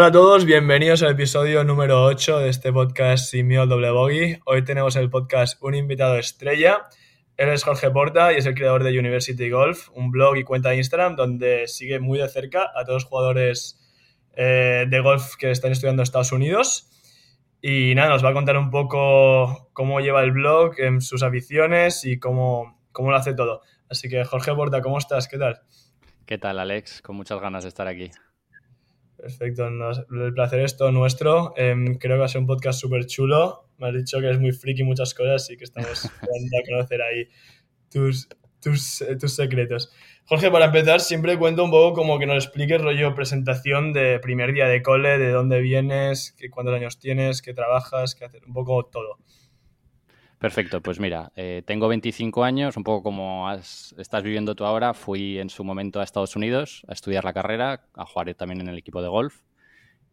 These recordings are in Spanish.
Hola a todos, bienvenidos al episodio número 8 de este podcast al Doble Bogey. Hoy tenemos en el podcast un invitado estrella. Él es Jorge Porta y es el creador de University Golf, un blog y cuenta de Instagram donde sigue muy de cerca a todos los jugadores eh, de golf que están estudiando en Estados Unidos. Y nada, nos va a contar un poco cómo lleva el blog, sus aficiones y cómo, cómo lo hace todo. Así que Jorge Porta, ¿cómo estás? ¿Qué tal? ¿Qué tal, Alex? Con muchas ganas de estar aquí. Perfecto, el placer es todo nuestro. Em, creo que va a ser un podcast súper chulo. Me has dicho que es muy friki muchas cosas y que estamos esperando a conocer ahí tus, tus, eh, tus, secretos. Jorge, para empezar, siempre cuento un poco como que nos expliques rollo presentación de primer día de cole, de dónde vienes, qué, cuántos años tienes, qué trabajas, qué hacer, un poco todo. Perfecto, pues mira, eh, tengo 25 años, un poco como estás viviendo tú ahora. Fui en su momento a Estados Unidos a estudiar la carrera, a jugar también en el equipo de golf.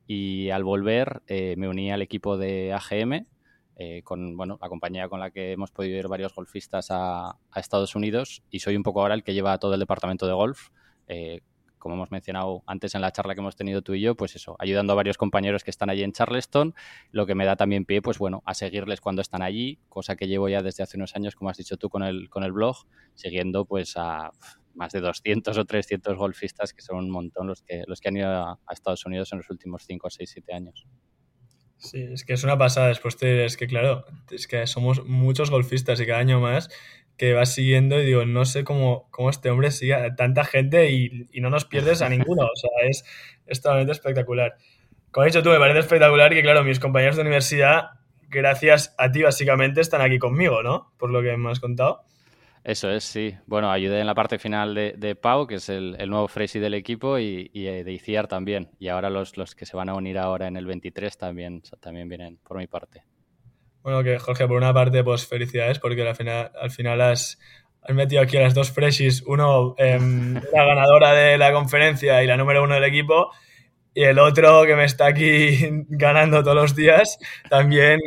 Y al volver eh, me uní al equipo de AGM, eh, con bueno, la compañía con la que hemos podido ir varios golfistas a, a, Estados Unidos. Y soy un poco ahora el que lleva todo el departamento de golf como hemos mencionado antes en la charla que hemos tenido tú y yo, pues eso, ayudando a varios compañeros que están allí en Charleston, lo que me da también pie, pues bueno, a seguirles cuando están allí, cosa que llevo ya desde hace unos años, como has dicho tú con el, con el blog, siguiendo pues a más de 200 o 300 golfistas, que son un montón los que, los que han ido a, Estados Unidos en los últimos 5, 6, 7 años. Sí, es que es una pasada. Después te, es que, claro, es que somos muchos golfistas y cada año más que vas siguiendo y digo, no sé cómo, cómo este hombre sigue a tanta gente y, y no nos pierdes a ninguno. O sea, es, totalmente espectacular. Como has dicho tú, me parece espectacular que, claro, mis compañeros de universidad, gracias a ti básicamente, están aquí conmigo, ¿no? Por lo que me has contado. Eso es, sí. Bueno, ayudé en la parte final de, de Pau, que es el, el nuevo Fresi del equipo, y, y, de ICIAR también. Y ahora los, los que se van a unir ahora en el 23 también, también vienen por mi parte. Bueno, que Jorge, por una parte, pues felicidades porque al final, al final has, has metido aquí a las dos freshis, uno eh, la ganadora de la conferencia y la número uno del equipo, y el otro que me está aquí ganando todos los días, también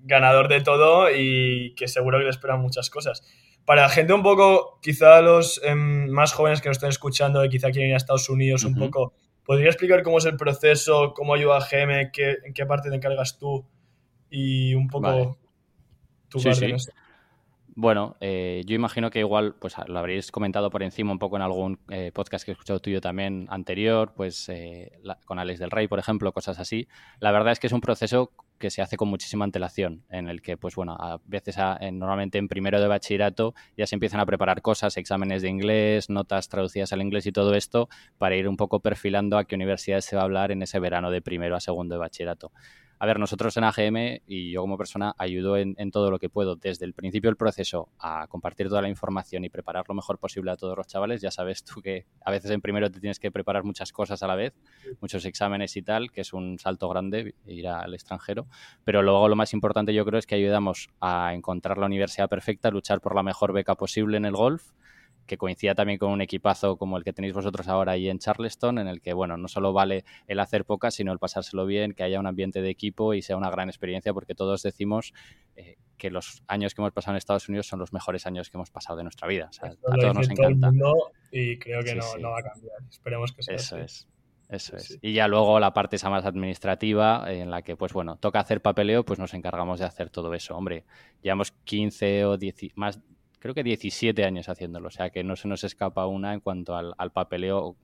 ganador de todo y que seguro que le esperan muchas cosas. Para gente un poco, quizá los eh, más jóvenes que nos estén escuchando y quizá quieren ir a Estados Unidos uh -huh. un poco, ¿podría explicar cómo es el proceso, cómo ayuda a GM, qué, en qué parte te encargas tú? Y un poco vale. tu sí, sí. Bueno, eh, yo imagino que igual, pues lo habréis comentado por encima un poco en algún eh, podcast que he escuchado tuyo también anterior, pues eh, la, con Alex del Rey, por ejemplo, cosas así. La verdad es que es un proceso que se hace con muchísima antelación, en el que, pues bueno, a veces, a, en, normalmente en primero de bachillerato ya se empiezan a preparar cosas, exámenes de inglés, notas traducidas al inglés y todo esto, para ir un poco perfilando a qué universidades se va a hablar en ese verano de primero a segundo de bachillerato. A ver, nosotros en AGM y yo como persona ayudo en, en, todo lo que puedo, desde el principio del proceso a compartir toda la información y preparar lo mejor posible a todos los chavales. Ya sabes tú que a veces en primero te tienes que preparar muchas cosas a la vez, muchos exámenes y tal, que es un salto grande ir al extranjero. Pero luego lo más importante yo creo es que ayudamos a encontrar la universidad perfecta, luchar por la mejor beca posible en el golf que coincida también con un equipazo como el que tenéis vosotros ahora ahí en Charleston, en el que, bueno, no solo vale el hacer pocas, sino el pasárselo bien, que haya un ambiente de equipo y sea una gran experiencia, porque todos decimos eh, que los años que hemos pasado en Estados Unidos son los mejores años que hemos pasado de nuestra vida. O sea, a todos nos encanta. y creo que sí, no, sí. no, va a cambiar. Esperemos que sea Eso así. es. Eso es. Y ya luego la parte esa más administrativa, en la que, pues bueno, toca hacer papeleo, pues nos encargamos de hacer todo eso. Hombre, llevamos 15 o 10, más, creo que 17 años haciéndolo, o sea que no se nos escapa una en cuanto al, al, papeleo,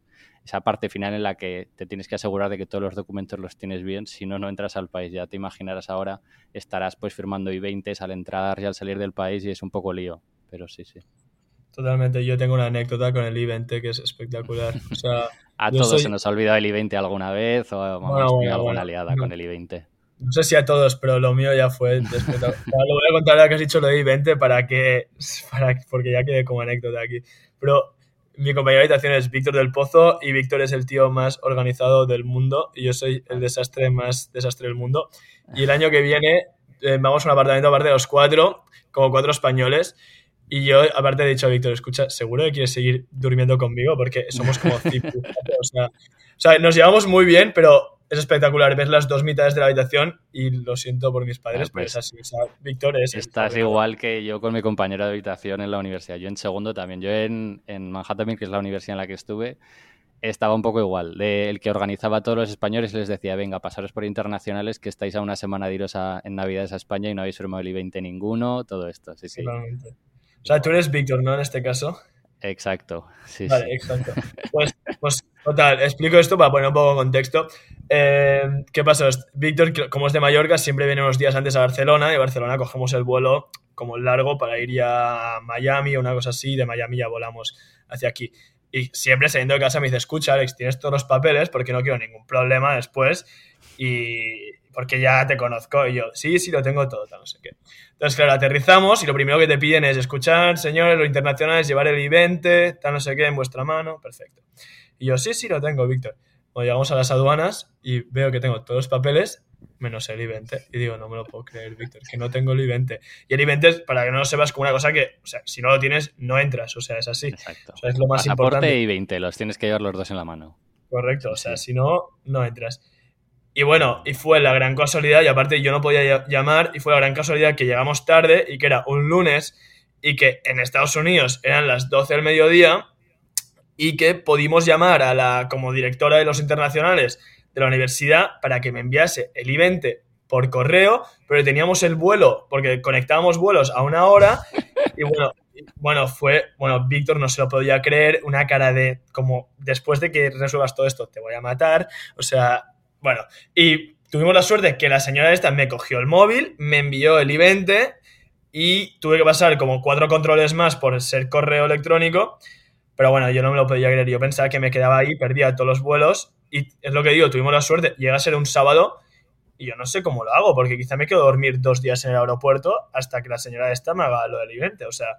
esa parte final en la que te tienes que asegurar de que todos los documentos los tienes bien, si no, no entras al país. Ya te imaginarás ahora, estarás pues firmando I-20 al entrar y al salir del país y es un poco lío, pero sí, sí. Totalmente, yo tengo una anécdota con el I-20 que es espectacular. O sea, a todos soy... se nos ha olvidado el I-20 alguna vez o hemos bueno, bueno, alguna bueno, liada con el I-20 no sé si a todos, pero lo mío ya fue lo voy a contar ahora que has dicho lo de I-20 para que, para, porque ya quedé como anécdota aquí. Pero mi compañero de habitación es Víctor del Pozo y Víctor es el tío más organizado del mundo y yo soy el desastre más desastre del mundo. Y el año que viene eh, vamos a un apartamento aparte de los cuatro, como cuatro españoles. Y yo, aparte, he dicho a Víctor, escucha, ¿seguro que quieres seguir durmiendo conmigo? Porque somos como o, sea, o sea, nos llevamos muy bien, pero es espectacular. Ves las dos mitades de la habitación y lo siento por mis padres, ah, pues, pero es así. O sea, Víctor es. Estás igual que yo con mi compañero de habitación en la universidad. Yo en segundo también. Yo en, en Manhattan, que es la universidad en la que estuve, estaba un poco igual. De, el que organizaba a todos los españoles les decía, venga, pasaros por internacionales, que estáis a una semana de iros a, en Navidades a España y no habéis firmado el I-20 ninguno, todo esto. Sí, sí. O sea, tú eres Víctor, ¿no? En este caso. Exacto, sí, vale, exacto. Pues, pues, total, explico esto para poner un poco de contexto. Eh, ¿Qué pasa? Víctor, como es de Mallorca, siempre viene unos días antes a Barcelona y de Barcelona cogemos el vuelo como largo para ir ya a Miami o una cosa así. De Miami ya volamos hacia aquí. Y siempre saliendo de casa me dice, escucha Alex, tienes todos los papeles porque no quiero ningún problema después y porque ya te conozco. Y yo, sí, sí, lo tengo todo, no sé qué. Entonces, claro, aterrizamos y lo primero que te piden es escuchar, señores, lo internacional es llevar el I-20, tal no sé qué, en vuestra mano, perfecto. Y yo, sí, sí, lo tengo, Víctor. Bueno, llegamos a las aduanas y veo que tengo todos los papeles menos el I-20. Y digo, no me lo puedo creer, Víctor, que no tengo el I-20. Y el I-20 para que no lo sepas, como una cosa que, o sea, si no lo tienes, no entras. O sea, es así. Exacto. O sea, es lo más importante. y 20, los tienes que llevar los dos en la mano. Correcto, o sea, si no, no entras. Y bueno, y fue la gran casualidad, y aparte yo no podía llamar, y fue la gran casualidad que llegamos tarde y que era un lunes y que en Estados Unidos eran las 12 del mediodía y que pudimos llamar a la como directora de los internacionales de la universidad para que me enviase el I-20 por correo, pero teníamos el vuelo, porque conectábamos vuelos a una hora, y bueno, bueno, fue, bueno, Víctor no se lo podía creer, una cara de, como, después de que resuelvas todo esto, te voy a matar, o sea, bueno, y tuvimos la suerte que la señora esta me cogió el móvil, me envió el I-20 y tuve que pasar como cuatro controles más por ser correo electrónico, pero bueno, yo no me lo podía creer, yo pensaba que me quedaba ahí, perdía todos los vuelos y es lo que digo, tuvimos la suerte, llega a ser un sábado y yo no sé cómo lo hago, porque quizá me quedo a dormir dos días en el aeropuerto hasta que la señora esta me haga lo del evento. O sea,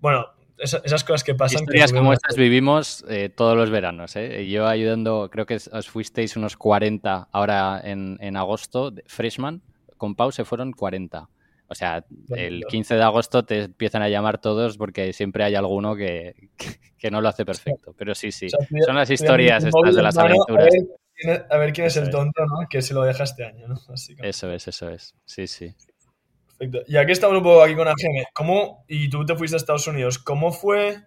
bueno, esas, cosas que pasan. Historias como estas vivimos eh, todos los veranos. ¿eh? Yo ayudando, creo que os fuisteis unos 40 ahora en, en agosto, freshman, con Pau se fueron 40. O sea, el 15 de agosto te empiezan a llamar todos porque siempre hay alguno que, que, no lo hace perfecto. Pero sí, sí, son las historias estas de las aventuras. A ver, quién es el tonto, ¿no? Que se lo deja este año, ¿no? Eso es, eso es. Sí, sí. Perfecto. Y aquí estamos un poco aquí con AGM. ¿Cómo, y tú te fuiste a Estados Unidos, ¿cómo fue,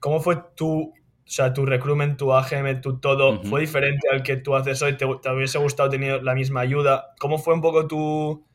cómo fue tu, o sea, tu recruitment, tu AGM, tu todo? ¿Fue diferente al que tú haces hoy? ¿Te, ¿Te, hubiese gustado tener la misma ayuda? ¿Cómo fue un poco tu,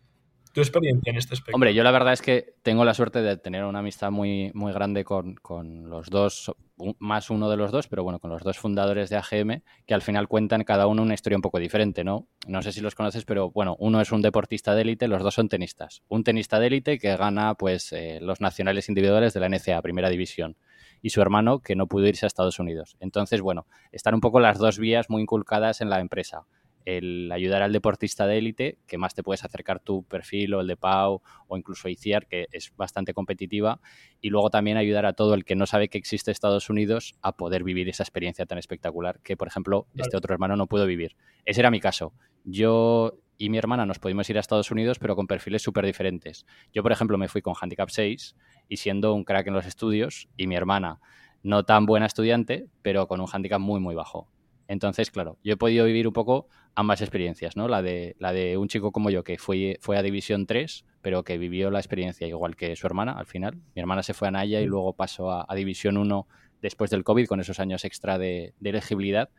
tu experiencia en este aspecto? Hombre, yo la verdad es que tengo la suerte de tener una amistad muy, muy grande con, con, los dos, más uno de los dos, pero bueno, con los dos fundadores de AGM, que al final cuentan cada uno una historia un poco diferente, ¿no? No sé si los conoces, pero bueno, uno es un deportista de élite, los dos son tenistas. Un tenista de élite que gana pues eh, los nacionales individuales de la NCA, Primera División y su hermano que no pudo irse a Estados Unidos. Entonces, bueno, están un poco las dos vías muy inculcadas en la empresa el ayudar al deportista de élite, que más te puedes acercar tu perfil o el de Pau o incluso ICIAR, que es bastante competitiva, y luego también ayudar a todo el que no sabe que existe Estados Unidos a poder vivir esa experiencia tan espectacular que, por ejemplo, este otro hermano no pudo vivir. Ese era mi caso. Yo y mi hermana nos pudimos ir a Estados Unidos, pero con perfiles súper diferentes. Yo, por ejemplo, me fui con Handicap 6 y siendo un crack en los estudios, y mi hermana no tan buena estudiante, pero con un handicap muy, muy bajo. Entonces, claro, yo he podido vivir un poco ambas experiencias, ¿no? La de, la de un chico como yo que fue, fue a División 3, pero que vivió la experiencia igual que su hermana al final. Mi hermana se fue a Naya y luego pasó a, División 1 después del COVID con esos años extra de, elegibilidad.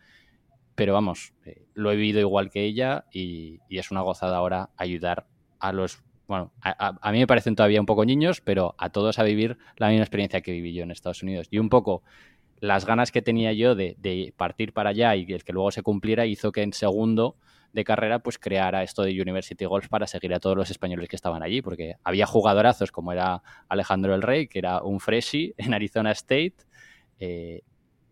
Pero vamos, eh, lo he vivido igual que ella y, es una gozada ahora ayudar a los bueno, a, a, mí me parecen todavía un poco niños, pero a todos a vivir la misma experiencia que viví yo en Estados Unidos. Y un poco las ganas que tenía yo de, partir para allá y que luego se cumpliera hizo que en segundo de carrera pues creara esto de University Golf para seguir a todos los españoles que estaban allí, porque había jugadorazos como era Alejandro El Rey, que era un freshie en Arizona State, eh,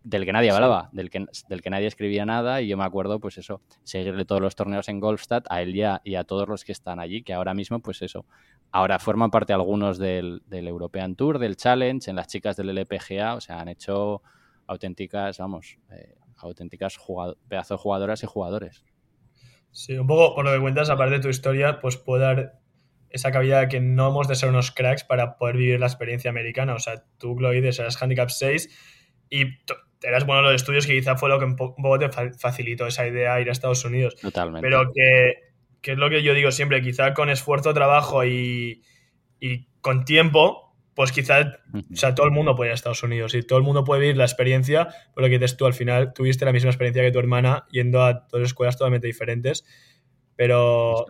del que nadie hablaba, del, que, del que nadie escribía nada, y yo me acuerdo, pues eso, seguirle todos los torneos en Golfstadt a él y a, y a todos los que están allí, que ahora mismo, pues eso, ahora forman parte algunos del, del European Tour, del Challenge, en las chicas del LPGA, o sea, han hecho auténticas, vamos, eh, auténticas pedazos de jugadoras y jugadores. Sí, un poco por lo que cuentas, aparte de tu historia, pues puede dar esa cabida de que no hemos de ser unos cracks para poder vivir la experiencia americana. O sea, tú, Gloides, eras handicap 6 y eras bueno en los estudios que quizá fue lo que un poco te facilitó esa idea ir a Estados Unidos. Totalmente. Pero que, que es lo que yo digo siempre, quizá con esfuerzo, trabajo y, y con tiempo pues quizás, o sea, todo el mundo puede ir a Estados Unidos y todo el mundo puede vivir la experiencia, pero lo que dices tú, al final tuviste la misma experiencia que tu hermana yendo a dos escuelas totalmente diferentes, pero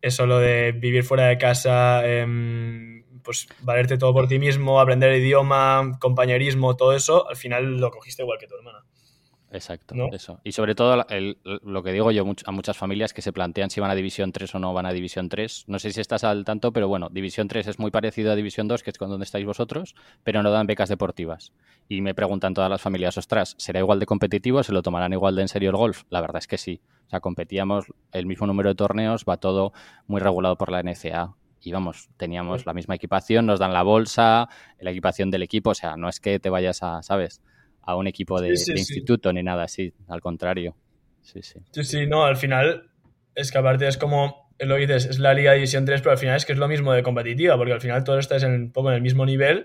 eso, lo de vivir fuera de casa, em, pues valerte todo por ti mismo, aprender el idioma, compañerismo, todo eso, al final lo cogiste igual que tu hermana. Exacto, eso. Y sobre todo lo que digo yo a muchas familias que se plantean si van a División 3 o no van a División 3. No sé si estás al tanto, pero bueno, División 3 es muy parecido a División 2, que es con donde estáis vosotros, pero no dan becas deportivas. Y me preguntan todas las familias, ostras, ¿será igual de competitivo? ¿Se lo tomarán igual de en serio el golf? La verdad es que sí. O sea, competíamos el mismo número de torneos, va todo muy regulado por la NCA. Y vamos, teníamos la misma equipación, nos dan la bolsa, la equipación del equipo, o sea, no es que te vayas a, ¿sabes? A un equipo de, instituto ni nada así, al contrario. Sí, sí. Sí, sí, no, al final es que aparte es como lo dices, es la Liga División 3, pero al final es que es lo mismo de competitiva, porque al final todo estás en, un poco en el mismo nivel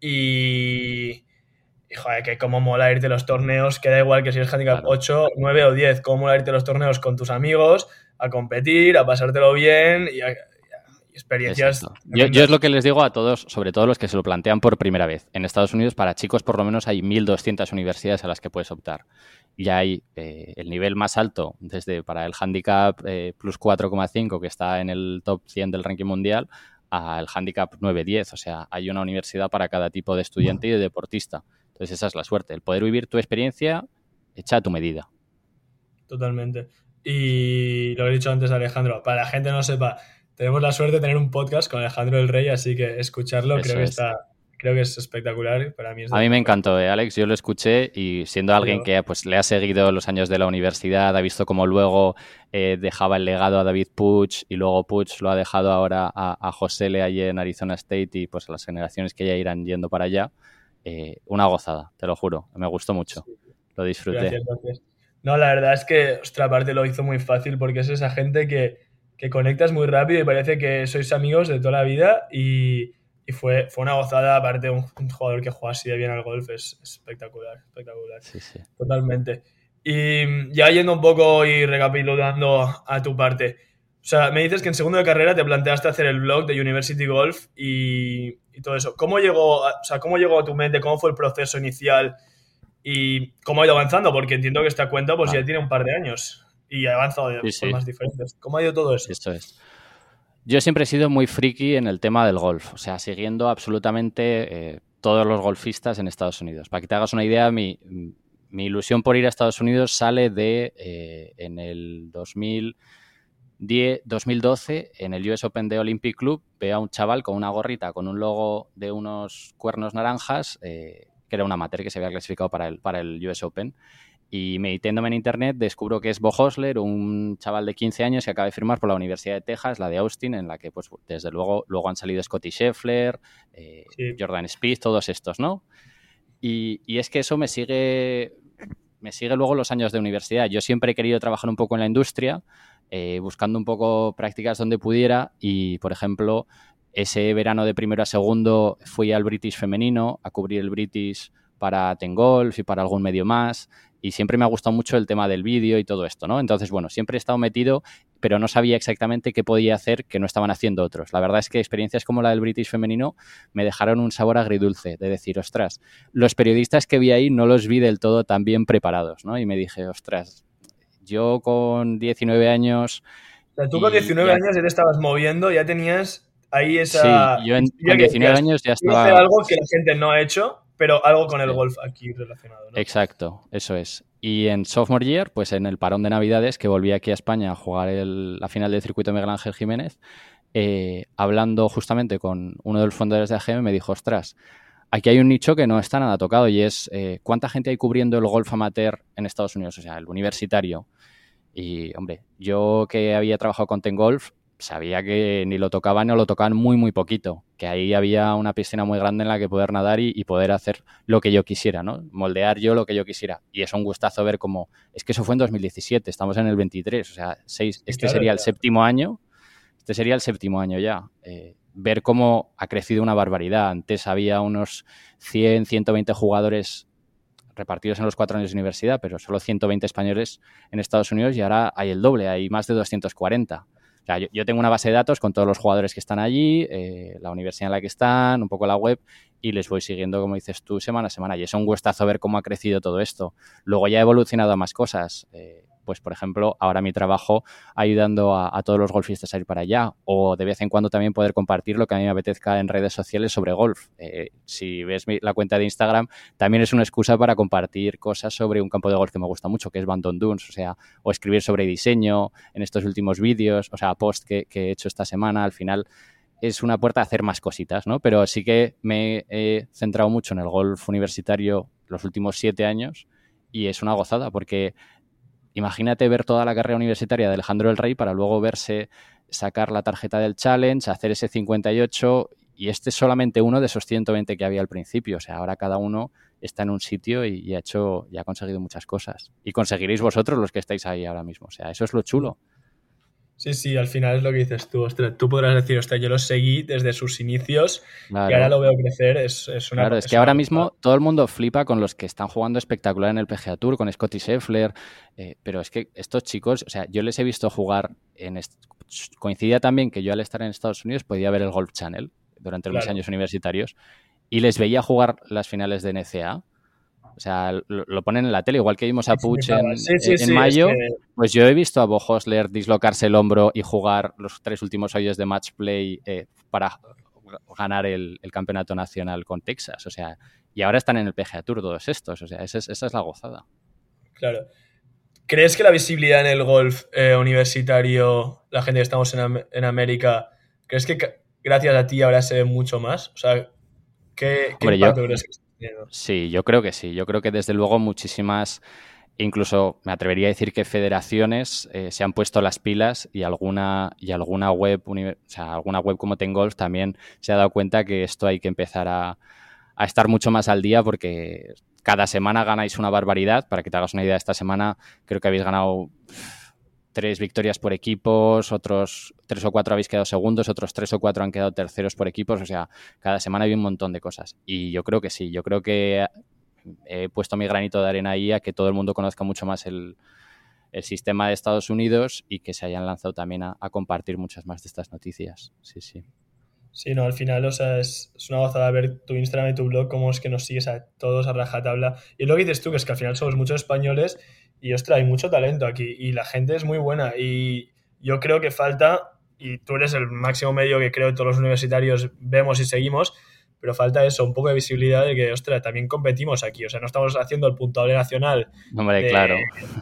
y, y joder, que como mola irte a los torneos, que da igual que si eres handicap 8, 9 o 10, cómo mola irte a los torneos con tus amigos, a competir, a pasártelo bien y a, experiencias. Yo, es lo que les digo a todos, sobre todo los que se lo plantean por primera vez. En Estados Unidos, para chicos, por lo menos hay 1.200 universidades a las que puedes optar. Y hay eh, el nivel más alto, desde para el handicap eh, plus 4,5, que está en el top 100 del ranking mundial, al handicap 9-10. O sea, hay una universidad para cada tipo de estudiante y de deportista. Entonces, esa es la suerte, el poder vivir tu experiencia hecha a tu medida. Totalmente. Y lo he dicho antes, Alejandro, para la gente no sepa, tenemos la suerte de tener un podcast con Alejandro del Rey, así que escucharlo creo que está creo que es espectacular. Para mí a mí me encantó, ¿eh, Alex. Yo lo escuché y siendo alguien que pues, le ha seguido los años de la universidad, ha visto cómo luego eh, dejaba el legado a David Puch y luego Puch lo ha dejado ahora a, José Le allí en Arizona State y pues a las generaciones que ya irán yendo para allá. Eh, una gozada, te lo juro. Me gustó mucho. Lo disfruté. No, la verdad es que, ostra, aparte lo hizo muy fácil porque es esa gente que que conectas muy rápido y parece que sois amigos de toda la vida y, fue, fue una gozada, aparte un, un, jugador que juega así de bien al golf es espectacular, espectacular. Sí, sí. Totalmente. Y ya yendo un poco y recapitulando a tu parte, o sea, me dices que en segundo de carrera te planteaste hacer el blog de University Golf y, todo eso. ¿Cómo llegó, o sea, ¿Cómo llegó a tu mente? ¿Cómo fue el proceso inicial? ¿Y cómo ha ido avanzando? Porque entiendo que esta cuenta pues ya tiene un par de años y ha avanzado de formas diferentes. ¿Cómo ha ido todo eso? Esto es. Yo siempre he sido muy friki en el tema del golf, o sea, siguiendo absolutamente eh, todos los golfistas en Estados Unidos. Para que te hagas una idea, mi, ilusión por ir a Estados Unidos sale de eh, en el 2010, 2012, en el US Open de Olympic Club, veo a un chaval con una gorrita con un logo de unos cuernos naranjas, eh, que era un amateur que se había clasificado para el, para el US Open. Y meditándome en internet descubro que es Bo Hosler, un chaval de 15 años que acaba de firmar por la Universidad de Texas, la de Austin, en la que pues desde luego luego han salido Scotty Scheffler, eh, Jordan Spieth, todos estos, ¿no? Y, es que eso me sigue, me sigue luego los años de universidad. Yo siempre he querido trabajar un poco en la industria, eh, buscando un poco prácticas donde pudiera y, por ejemplo, ese verano de primero a segundo fui al British femenino a cubrir el British para Tengolf y para algún medio más y siempre me ha gustado mucho el tema del vídeo y todo esto, ¿no? Entonces, bueno, siempre he estado metido, pero no sabía exactamente qué podía hacer que no estaban haciendo otros. La verdad es que experiencias como la del British femenino me dejaron un sabor agridulce de decir, ostras, los periodistas que vi ahí no los vi del todo tan bien preparados, ¿no? Y me dije, ostras, yo con 19 años... O sea, tú con 19 años ya te estabas moviendo, ya tenías ahí esa... Sí, yo en, con 19 años ya estaba... algo que la gente no ha hecho pero algo con el golf aquí relacionado. ¿no? Exacto, eso es. Y en sophomore year, pues en el parón de Navidades, que volví aquí a España a jugar la final del circuito Miguel Ángel Jiménez, eh, hablando justamente con uno de los fundadores de AGM, me dijo, ostras, aquí hay un nicho que no está nada tocado y es eh, cuánta gente hay cubriendo el golf amateur en Estados Unidos, o sea, el universitario. Y, hombre, yo que había trabajado con Ten Golf, sabía que ni lo tocaban o lo tocaban muy, muy poquito, que ahí había una piscina muy grande en la que poder nadar y, poder hacer lo que yo quisiera, ¿no? Moldear yo lo que yo quisiera. Y es un gustazo ver cómo, es que eso fue en 2017, estamos en el 23, o sea, seis, este sería el séptimo año, este sería el séptimo año ya. Eh, ver cómo ha crecido una barbaridad. Antes había unos 100, 120 jugadores repartidos en los cuatro años de universidad, pero solo 120 españoles en Estados Unidos y ahora hay el doble, hay más de 240. Sea, yo, tengo una base de datos con todos los jugadores que están allí, eh, la universidad en la que están, un poco la web, y les voy siguiendo, como dices tú, semana a semana. Y es un gustazo ver cómo ha crecido todo esto. Luego ya ha evolucionado a más cosas. Eh, pues por ejemplo, ahora mi trabajo ayudando a, todos los golfistas a ir para allá o de vez en cuando también poder compartir lo que a mí me apetezca en redes sociales sobre golf. Eh, si ves la cuenta de Instagram, también es una excusa para compartir cosas sobre un campo de golf que me gusta mucho, que es Bandon Dunes, o sea, o escribir sobre diseño en estos últimos vídeos, o sea, post que, he hecho esta semana, al final es una puerta a hacer más cositas, ¿no? Pero sí que me he centrado mucho en el golf universitario los últimos siete años y es una gozada porque Imagínate ver toda la carrera universitaria de Alejandro del Rey para luego verse sacar la tarjeta del challenge, hacer ese 58 y este es solamente uno de esos 120 que había al principio. O sea, ahora cada uno está en un sitio y, ha hecho, y ha conseguido muchas cosas. Y conseguiréis vosotros los que estáis ahí ahora mismo. O sea, eso es lo chulo. Sí, sí, al final es lo que dices tú. Ostras, tú podrás decir, ostras, yo lo seguí desde sus inicios y ahora lo veo crecer. Es, una Claro, es que ahora mismo todo el mundo flipa con los que están jugando espectacular en el PGA Tour, con Scotty Scheffler, eh, pero es que estos chicos, o sea, yo les he visto jugar en. Coincidía también que yo al estar en Estados Unidos podía ver el Golf Channel durante los años universitarios y les veía jugar las finales de NCA o sea, lo, ponen en la tele, igual que vimos a Puch en, mayo. Pues yo he visto a Bo Hosler dislocarse el hombro y jugar los tres últimos hoyos de match play eh, para ganar el, campeonato nacional con Texas. O sea, y ahora están en el PGA Tour todos estos. O sea, esa es, la gozada. Claro. ¿Crees que la visibilidad en el golf eh, universitario, la gente que estamos en, América, ¿crees que gracias a ti ahora se ve mucho más? O sea, ¿qué, impacto crees que Sí, yo creo que sí. Yo creo que desde luego muchísimas, incluso me atrevería a decir que federaciones eh, se han puesto las pilas y alguna, y alguna web, o sea, alguna web como Tengolf también se ha dado cuenta que esto hay que empezar a, a estar mucho más al día porque cada semana ganáis una barbaridad. Para que te hagas una idea, esta semana creo que habéis ganado tres victorias por equipos, otros tres o cuatro habéis quedado segundos, otros tres o cuatro han quedado terceros por equipos, o sea, cada semana hay un montón de cosas. Y yo creo que sí, yo creo que he puesto mi granito de arena ahí a que todo el mundo conozca mucho más el, sistema de Estados Unidos y que se hayan lanzado también a, compartir muchas más de estas noticias. Sí, sí. Sí, no, al final, o sea, es, una gozada ver tu Instagram y tu blog, cómo es que nos sigues a todos a rajatabla. Y lo dices tú, que es que al final somos muchos españoles y ostras, hay mucho talento aquí y la gente es muy buena. Y yo creo que falta, y tú eres el máximo medio que creo que todos los universitarios vemos y seguimos, pero falta eso, un poco de visibilidad de que, ostras, también competimos aquí. O sea, no estamos haciendo el puntable nacional de, claro.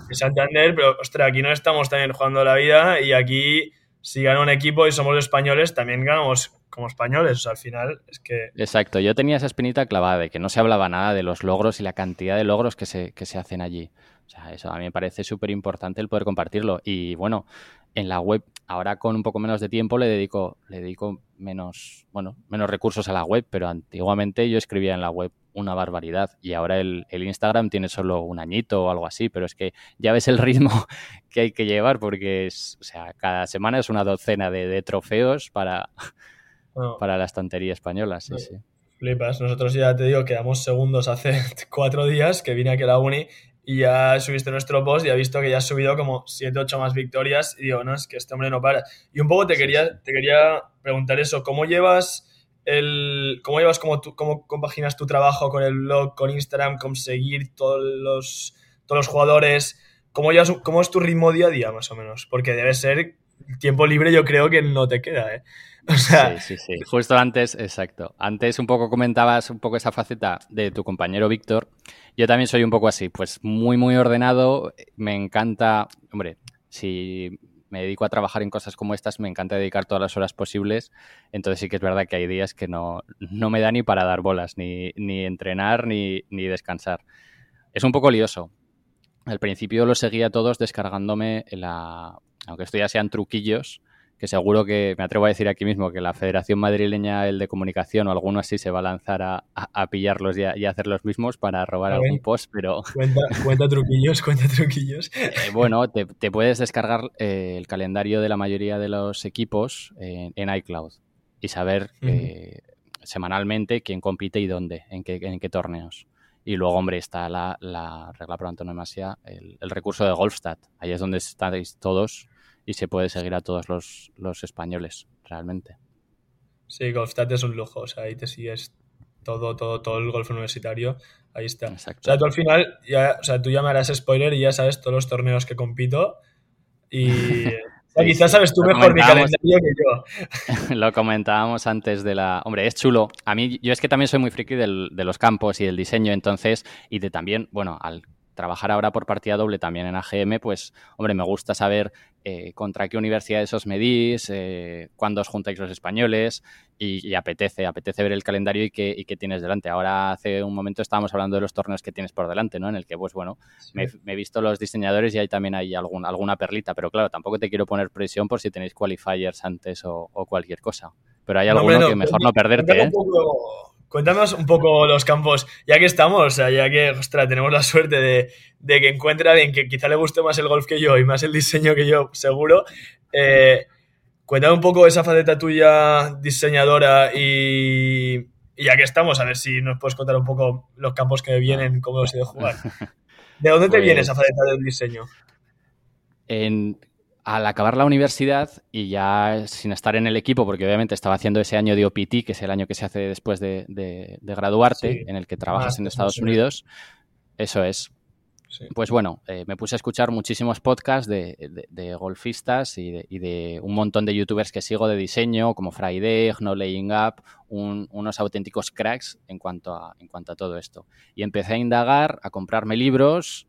de Santander, pero, ostras, aquí no estamos también jugando la vida y aquí, si gana un equipo y somos españoles, también ganamos como españoles. O sea, al final es que... Exacto, yo tenía esa espinita clavada de que no se hablaba nada de los logros y la cantidad de logros que se, que se hacen allí. O sea, eso a mí me parece súper importante el poder compartirlo. Y bueno, en la web, ahora con un poco menos de tiempo le dedico, le dedico menos, bueno, menos recursos a la web, pero antiguamente yo escribía en la web una barbaridad y ahora el, Instagram tiene solo un añito o algo así, pero es que ya ves el ritmo que hay que llevar porque es, o sea, cada semana es una docena de, trofeos para, para la estantería española, sí, sí. Flipas, nosotros ya te digo, quedamos segundos hace cuatro días que vine aquí a la uni y ya subiste nuestro post y ha visto que ya has subido como 7, 8 más victorias y digo, no, es que este hombre no para. Y un poco te quería, te quería preguntar eso, ¿cómo llevas el, cómo llevas, cómo, cómo compaginas tu trabajo con el blog, con Instagram, conseguir todos los, todos los jugadores? ¿Cómo, llevas, ¿Cómo es tu ritmo día a día, más o menos? Porque debe ser tiempo libre yo creo que no te queda, ¿eh? sí, sí, sí. Justo antes, exacto. Antes un poco comentabas un poco esa faceta de tu compañero Víctor. Yo también soy un poco así, pues muy, muy ordenado. Me encanta, hombre, si me dedico a trabajar en cosas como estas, me encanta dedicar todas las horas posibles. Entonces sí que es verdad que hay días que no, no me da ni para dar bolas, ni, ni entrenar, ni, ni descansar. Es un poco lioso. Al principio lo seguía todos descargándome la, aunque esto ya sean truquillos, que seguro que me atrevo a decir aquí mismo que la Federación Madrileña, el de comunicación o alguno así, se va a lanzar a, pillarlos y a, hacer los mismos para robar algún post, pero... Cuenta, truquillos, cuenta truquillos. Eh, bueno, te, puedes descargar eh, el calendario de la mayoría de los equipos en iCloud y saber eh, semanalmente quién compite y dónde, en qué, en qué torneos. Y luego, hombre, está la, regla por antonomasia, el, el recurso de Golfstat. Ahí es donde estáis todos y se puede seguir a todos los, los españoles, realmente. Sí, GolfStat es un lujo, o sea, ahí te sigues todo, todo, todo el golf universitario, ahí está. O sea, tú al final, ya, o sea, tú ya me harás spoiler y ya sabes todos los torneos que compito y... quizás sabes tú mejor mi calendario que yo. Lo comentábamos antes de la... Hombre, es chulo. A mí, yo es que también soy muy friki del, de los campos y del diseño, entonces, y de también, bueno, al trabajar ahora por partida doble también en AGM, pues, hombre, me gusta saber eh, contra qué universidades os medís, eh, cuándo os juntáis los españoles y, apetece, apetece ver el calendario y qué, y qué, tienes delante. Ahora hace un momento estábamos hablando de los torneos que tienes por delante, ¿no? En el que, pues bueno, me, he visto los diseñadores y ahí también hay algún, alguna perlita, pero claro, tampoco te quiero poner presión por si tenéis qualifiers antes o, cualquier cosa. Pero hay alguno que mejor no perderte, ¿eh? Cuéntanos un poco los campos, ya que estamos, ya que, ostras, tenemos la suerte de, que encuentre a alguien que quizá le guste más el golf que yo y más el diseño que yo, seguro. Eh, cuéntame un poco esa faceta tuya diseñadora y, ya que estamos, a ver si nos puedes contar un poco los campos que vienen, cómo se de jugar. ¿De dónde te viene pues esa faceta del diseño? En, al acabar la universidad y ya sin estar en el equipo, porque obviamente estaba haciendo ese año de OPT, que es el año que se hace después de, graduarte, en el que trabajas en Estados Unidos, eso es. Pues bueno, eh, me puse a escuchar muchísimos podcasts de, golfistas y, de, un montón de youtubers que sigo de diseño, como Friday, No Laying Up, unos auténticos cracks en cuanto, a, en cuanto a todo esto. Y empecé a indagar, a comprarme libros,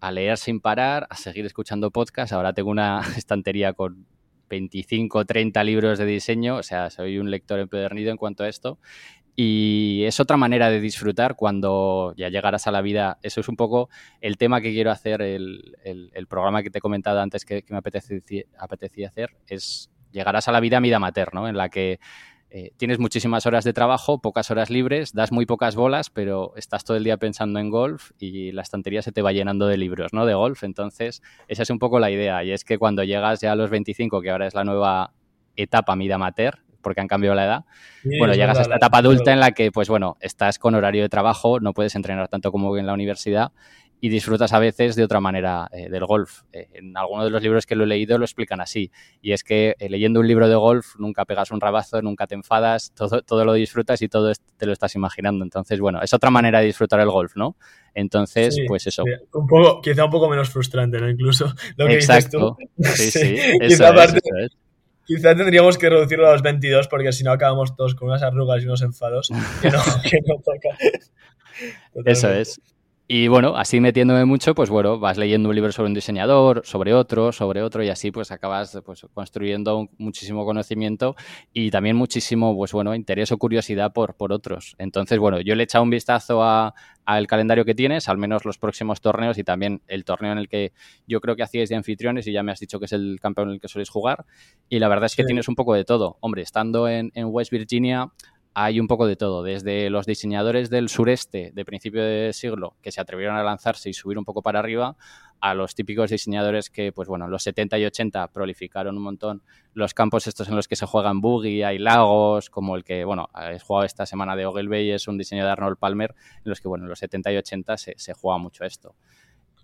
a leer sin parar, a seguir escuchando podcasts. Ahora tengo una estantería con 25, 30 libros de diseño, o sea, soy un lector empedernido en cuanto a esto. Y es otra manera de disfrutar cuando ya llegarás a la vida. Eso es un poco el tema que quiero hacer, el, el, programa que te he comentado antes que, me apetecía, apetecía, hacer, es llegarás a la vida vida materno, en la que eh, tienes muchísimas horas de trabajo, pocas horas libres, das muy pocas bolas, pero estás todo el día pensando en golf y la estantería se te va llenando de libros, ¿no? De golf. Entonces, esa es un poco la idea. Y es que cuando llegas ya a los 25, que ahora es la nueva etapa mida mater, porque han cambiado la edad. bueno, llegas a esta etapa adulta en la que, pues bueno, estás con horario de trabajo, no puedes entrenar tanto como en la universidad y disfrutas a veces de otra manera eh, del golf. Eh, en alguno de los libros que lo he leído lo explican así. Y es que eh, leyendo un libro de golf nunca pegas un rabazo, nunca te enfadas, todo, todo lo disfrutas y todo te lo estás imaginando. Entonces, bueno, es otra manera de disfrutar el golf, ¿no? Entonces, pues eso. Un poco, quizá un poco menos frustrante, ¿no? Incluso lo que Exacto. Sí, sí. Eso es, Quizá tendríamos que reducirlo a los 22 porque si no acabamos todos con unas arrugas y unos enfados que no, que no toca. Eso es. Y bueno, así metiéndome mucho, pues bueno, vas leyendo un libro sobre un diseñador, sobre otro, sobre otro, y así pues acabas pues, construyendo muchísimo conocimiento y también muchísimo, pues bueno, interés o curiosidad por, por otros. Entonces, bueno, yo le he echado un vistazo al calendario que tienes, al menos los próximos torneos y también el torneo en el que yo creo que hacíais de anfitriones y ya me has dicho que es el campeón en el que soléis jugar. Y la verdad es que tienes un poco de todo. Hombre, estando en, en West Virginia, hay un poco de todo, desde los diseñadores del sureste de principio de siglo que se atrevieron a lanzarse y subir un poco para arriba, a los típicos diseñadores que, pues bueno, en los 70 y 80 prolificaron un montón los campos estos en los que se juegan buggy, hay lagos, como el que, bueno, he jugado esta semana de Ogilvy, es un diseño de Arnold Palmer, en los que, bueno, en los 70 y 80 se, se juega mucho esto.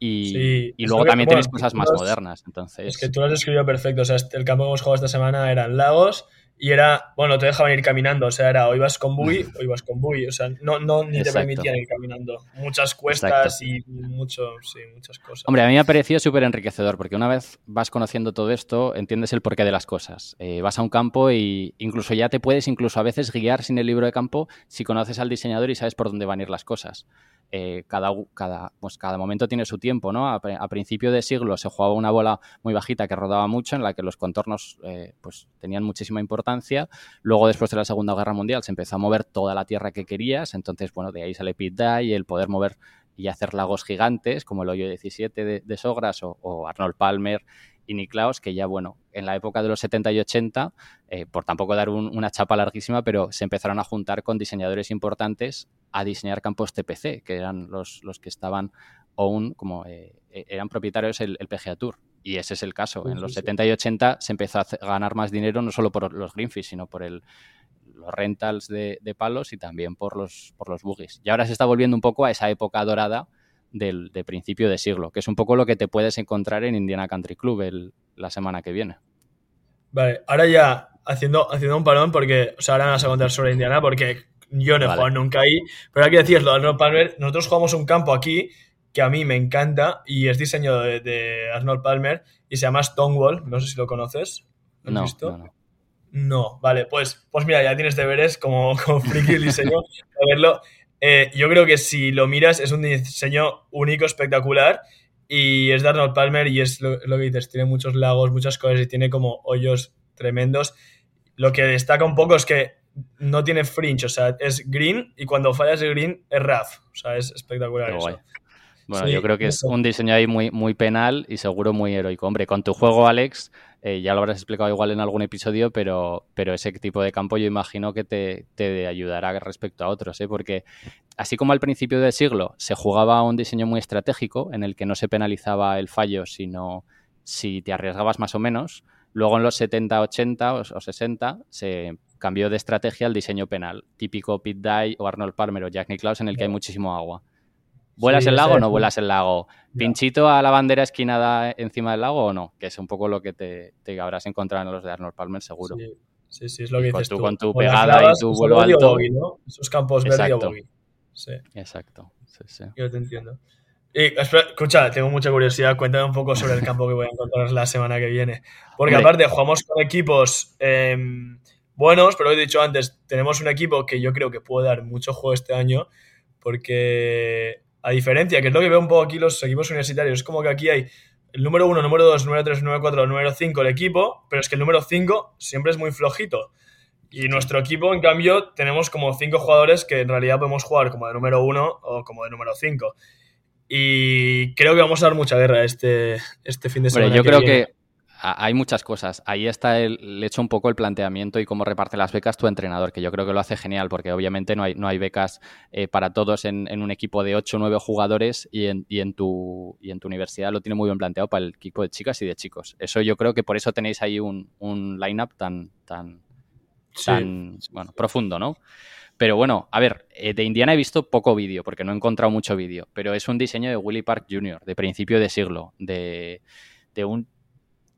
Y, y luego también tenéis cosas más modernas, entonces... Es que tú lo has descrito perfecto, o sea, el campo que hemos jugado esta semana eran lagos y era, bueno, te dejaban ir caminando, o sea, era o ibas con buggy o ibas con buggy, o sea, no, no ni te permitían ir caminando. Muchas cuestas y mucho, sí, muchas cosas. Hombre, a mí me ha parecido súper enriquecedor, porque una vez vas conociendo todo esto, entiendes el porqué de las cosas. Eh, vas a un campo y incluso ya te puedes incluso a veces guiar sin el libro de campo si conoces al diseñador y sabes por dónde van a ir las cosas. Eh, cada, cada, pues cada momento tiene su tiempo, ¿no? A, principio de siglo se jugaba una bola muy bajita que rodaba mucho, en la que los contornos eh, pues tenían muchísima importancia. Luego, después de la Segunda Guerra Mundial, se empezó a mover toda la tierra que querías, entonces, bueno, de ahí sale Pit y el poder mover y hacer lagos gigantes, como el hoyo 17 de, Sogras o, Arnold Palmer y Niklaus, que ya, bueno, en la época de los 70 y 80, eh, por tampoco dar una chapa larguísima, pero se empezaron a juntar con diseñadores importantes a diseñar campos TPC, que eran los, los que estaban aún como eh, e, eran propietarios el, el, PGA Tour. Y ese es el caso. en los 70 y 80 se empezó a ganar más dinero no solo por los Greenfish, sino por el, los rentals de, palos y también por los, por los buggies. Y ahora se está volviendo un poco a esa época dorada del de principio de siglo, que es un poco lo que te puedes encontrar en Indiana Country Club, el, la semana que viene. Vale, ahora ya haciendo, haciendo un parón, porque, o sea, ahora me vas a contar sobre Indiana, porque yo no he jugado nunca ahí, pero hay que decirlo, Arnold Palmer, nosotros jugamos un campo aquí que a mí me encanta y es diseño de, Arnold Palmer y se llama Stonewall, no sé si lo conoces. ¿Lo has visto? No, no. vale, pues, pues mira, ya tienes deberes como, como friki el diseño a verlo. Eh, yo creo que si lo miras es un diseño único, espectacular y es de Arnold Palmer y es lo, lo que dices, tiene muchos lagos, muchas cosas y tiene como hoyos tremendos. Lo que destaca un poco es que no tiene fringe, o sea, es green y cuando fallas el green es rough. O sea, es espectacular eso. Bueno, yo creo que es un diseño ahí muy, muy penal y seguro muy heroico. Hombre, con tu juego, Alex, eh, ya lo habrás explicado igual en algún episodio, pero, pero ese tipo de campo yo imagino que te, te ayudará respecto a otros, ¿eh? porque así como al principio del siglo se jugaba un diseño muy estratégico en el que no se penalizaba el fallo, sino si te arriesgabas más o menos, luego en los 70, 80 o 60 se cambió de estrategia al diseño penal, típico Pete Dye o Arnold Palmer o Jack Nicklaus en el que hay muchísimo agua. ¿Vuelas el lago o no vuelas el lago? ¿Pinchito a la bandera esquinada encima del lago o no? Que es un poco lo que te, te habrás encontrado en los de Arnold Palmer, seguro. Sí, sí, es lo que dices tú. Con tu pegada y tu vuelo alto. Esos campos verde o Sí. Exacto. Sí, sí. Yo te entiendo. Y, escucha, tengo mucha curiosidad. Cuéntame un poco sobre el campo que voy a encontrar la semana que viene. Porque aparte, jugamos con equipos em, buenos, pero lo he dicho antes, tenemos un equipo que yo creo que puede dar mucho juego este año, porque a diferencia, que es lo que veo un poco aquí los equipos universitarios, es como que aquí hay el número 1, número 2, número 3, número 4, número 5 el equipo, pero es que el número 5 siempre es muy flojito. Y nuestro equipo, en cambio, tenemos como 5 jugadores que en realidad podemos jugar como de número 1 o como de número 5. Y creo que vamos a dar mucha guerra este, este fin de semana. yo creo que hay muchas cosas. Ahí está el, hecho un poco el planteamiento y cómo reparte las becas tu entrenador, que yo creo que lo hace genial, porque obviamente no hay, no hay becas eh, para todos en, un equipo de 8 o 9 jugadores y en, y, en tu, y en tu universidad lo tiene muy bien planteado para el equipo de chicas y de chicos. Eso yo creo que por eso tenéis ahí un, un line-up tan, tan, tan bueno, profundo, ¿no? Pero bueno, a ver, eh, de Indiana he visto poco vídeo, porque no he encontrado mucho vídeo, pero es un diseño de Willie Park Jr., de principio de siglo, de, de un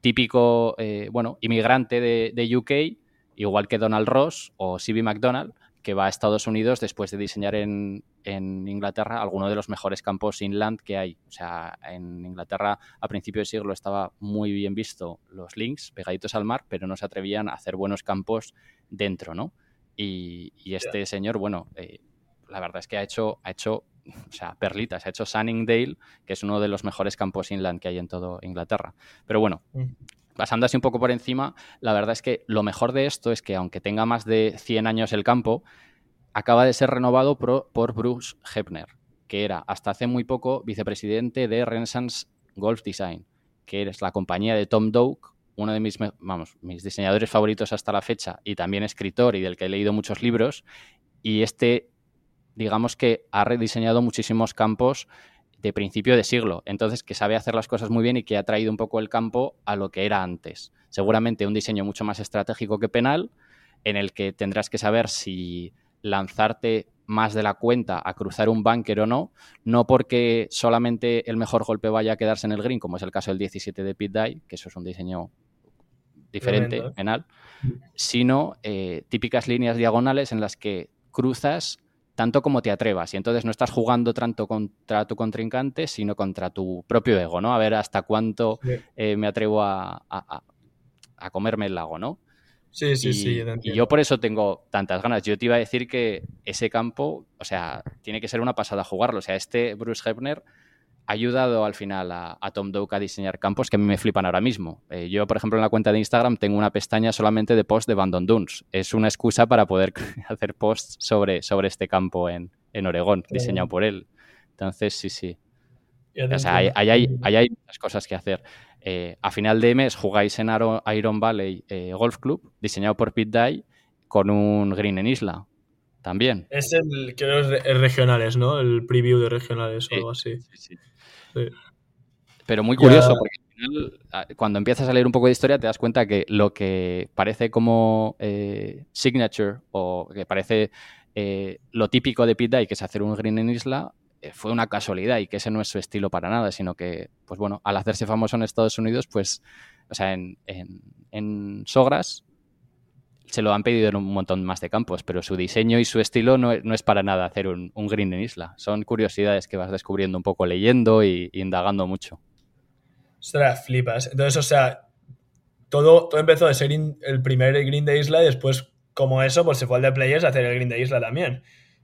típico, eh, bueno, inmigrante de, UK, igual que Donald Ross o C.B. McDonald, que va a Estados Unidos después de diseñar en, Inglaterra alguno de los mejores campos inland que hay. O sea, en Inglaterra a principio de siglo estaba muy bien visto los links pegaditos al mar, pero no se atrevían a hacer buenos campos dentro, ¿no? Y, este señor, bueno, eh, la verdad es que ha hecho, ha hecho o sea, perlitas. Ha hecho Sunningdale, que es uno de los mejores campos inland que hay en todo Inglaterra. Pero bueno, pasando así un poco por encima, la verdad es que lo mejor de esto es que aunque tenga más de 100 años el campo, acaba de ser renovado por, Bruce Hepner, que era hasta hace muy poco vicepresidente de Renaissance Golf Design, que es la compañía de Tom Doak, uno de mis, vamos, mis diseñadores favoritos hasta la fecha y también escritor y del que he leído muchos libros. Y este digamos que ha rediseñado muchísimos campos de principio de siglo, entonces que sabe hacer las cosas muy bien y que ha traído un poco el campo a lo que era antes. Seguramente un diseño mucho más estratégico que penal, en el que tendrás que saber si lanzarte más de la cuenta a cruzar un bunker o no, no porque solamente el mejor golpe vaya a quedarse en el green, como es el caso del 17 de Pit Dye, que eso es un diseño diferente, penal, sino eh, típicas líneas diagonales en las que cruzas tanto como te atrevas. Y entonces no estás jugando tanto contra tu contrincante, sino contra tu propio ego, ¿no? A ver hasta cuánto eh, me atrevo a, comerme el lago, ¿no? Sí, sí, sí. y yo por eso tengo tantas ganas. Yo te iba a decir que ese campo, o sea, tiene que ser una pasada jugarlo. O sea, este Bruce Hebner ha ayudado al final a, Tom Doak a diseñar campos que a mí me flipan ahora mismo. Eh, yo, por ejemplo, en la cuenta de Instagram tengo una pestaña solamente de posts de Bandon Dunes. Es una excusa para poder hacer posts sobre, sobre este campo en, en Oregón, diseñado por él. Entonces, sí, sí. O sea, hay, hay, muchas cosas que hacer. Eh, a final de mes jugáis en Iron Valley eh, Golf Club, diseñado por Pete Dye, con un green en isla también. Es el, que es regionales, ¿no? El preview de regionales o algo así. Sí, sí. Pero muy curioso, porque al final, ah, cuando empiezas a leer un poco de historia, te das cuenta que lo que parece como eh, signature o que parece eh, lo típico de Pete que es hacer un green en isla, eh, fue una casualidad y que ese no es su estilo para nada, sino que, pues bueno, al hacerse famoso en Estados Unidos, pues o sea, en, en, Sogras se lo han pedido en un montón más de campos, pero su diseño y su estilo no, es para nada hacer un, green en isla. Son curiosidades que vas descubriendo un poco leyendo y, indagando mucho. Ostras, flipas. Entonces, o sea, todo, todo empezó de ser el primer green de isla y después, como eso, pues se fue al de players a hacer el green de isla también.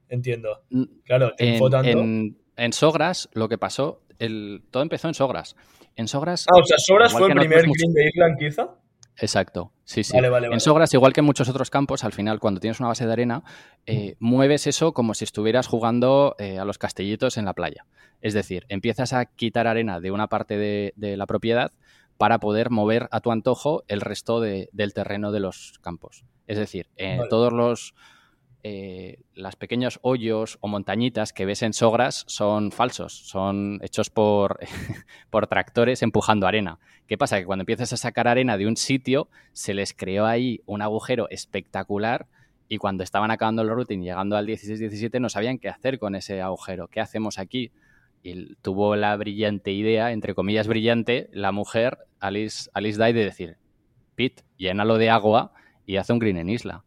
Entiendo. Mm, claro, en, En, Sogras lo que pasó, el, todo empezó en Sogras. En Sogras. Ah, o sea, Sogras fue el primer green de isla quizá. Exacto, sí, sí. en Sogras, igual que en muchos otros campos, al final, cuando tienes una base de arena, eh, mueves eso como si estuvieras jugando eh, a los castellitos en la playa. Es decir, empiezas a quitar arena de una parte de, la propiedad para poder mover a tu antojo el resto del terreno de los campos. Es decir, en todos los eh, los pequeños hoyos o montañitas que ves en Sogras son falsos, son hechos por, por tractores empujando arena. ¿Qué pasa? Que cuando empiezas a sacar arena de un sitio, se les creó ahí un agujero espectacular y cuando estaban acabando el routing, llegando al 16-17, no sabían qué hacer con ese agujero. ¿Qué hacemos aquí? Y tuvo la brillante idea, entre comillas brillante, la mujer, Alice, Alice Day, de decir, Pete, llénalo de agua y hace un green en isla.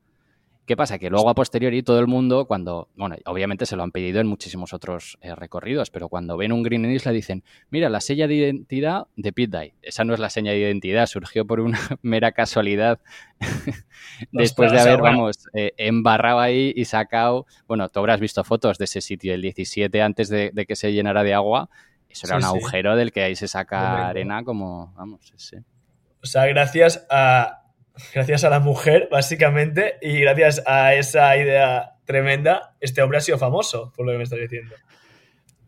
¿Qué pasa? Que luego a posteriori todo el mundo, cuando, bueno, obviamente se lo han pedido en muchísimos otros eh, recorridos, pero cuando ven un green en isla dicen, mira, la seña de identidad de Pit Day. Esa no es la seña de identidad, surgió por una mera casualidad después de haber, vamos, eh, embarrado ahí y sacado, bueno, tú habrás visto fotos de ese sitio el 17 antes de, que se llenara de agua. Eso era un agujero del que ahí se saca arena como, vamos, sí. O sea, gracias a gracias a la mujer, básicamente, y gracias a esa idea tremenda, este hombre ha sido famoso, por lo que me estás diciendo.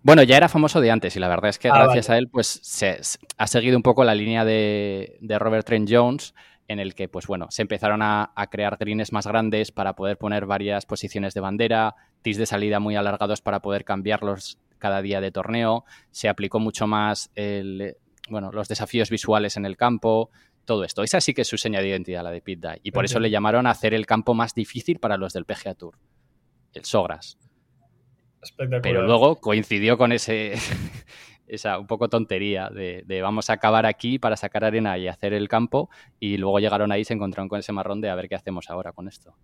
Bueno, ya era famoso de antes y la verdad es que ah, gracias a él pues se, ha seguido un poco la línea de, Robert Trent Jones en el que pues bueno, se empezaron a, crear trines más grandes para poder poner varias posiciones de bandera, tis de salida muy alargados para poder cambiarlos cada día de torneo, se aplicó mucho más el, bueno, los desafíos visuales en el campo, todo esto. Esa sí que es su seña de identidad, la de Pit Y por eso le llamaron a hacer el campo más difícil para los del PGA Tour, el Sogras. Pero luego coincidió con ese esa un poco tontería de, vamos a acabar aquí para sacar arena y hacer el campo y luego llegaron ahí y se encontraron con ese marrón de a ver qué hacemos ahora con esto.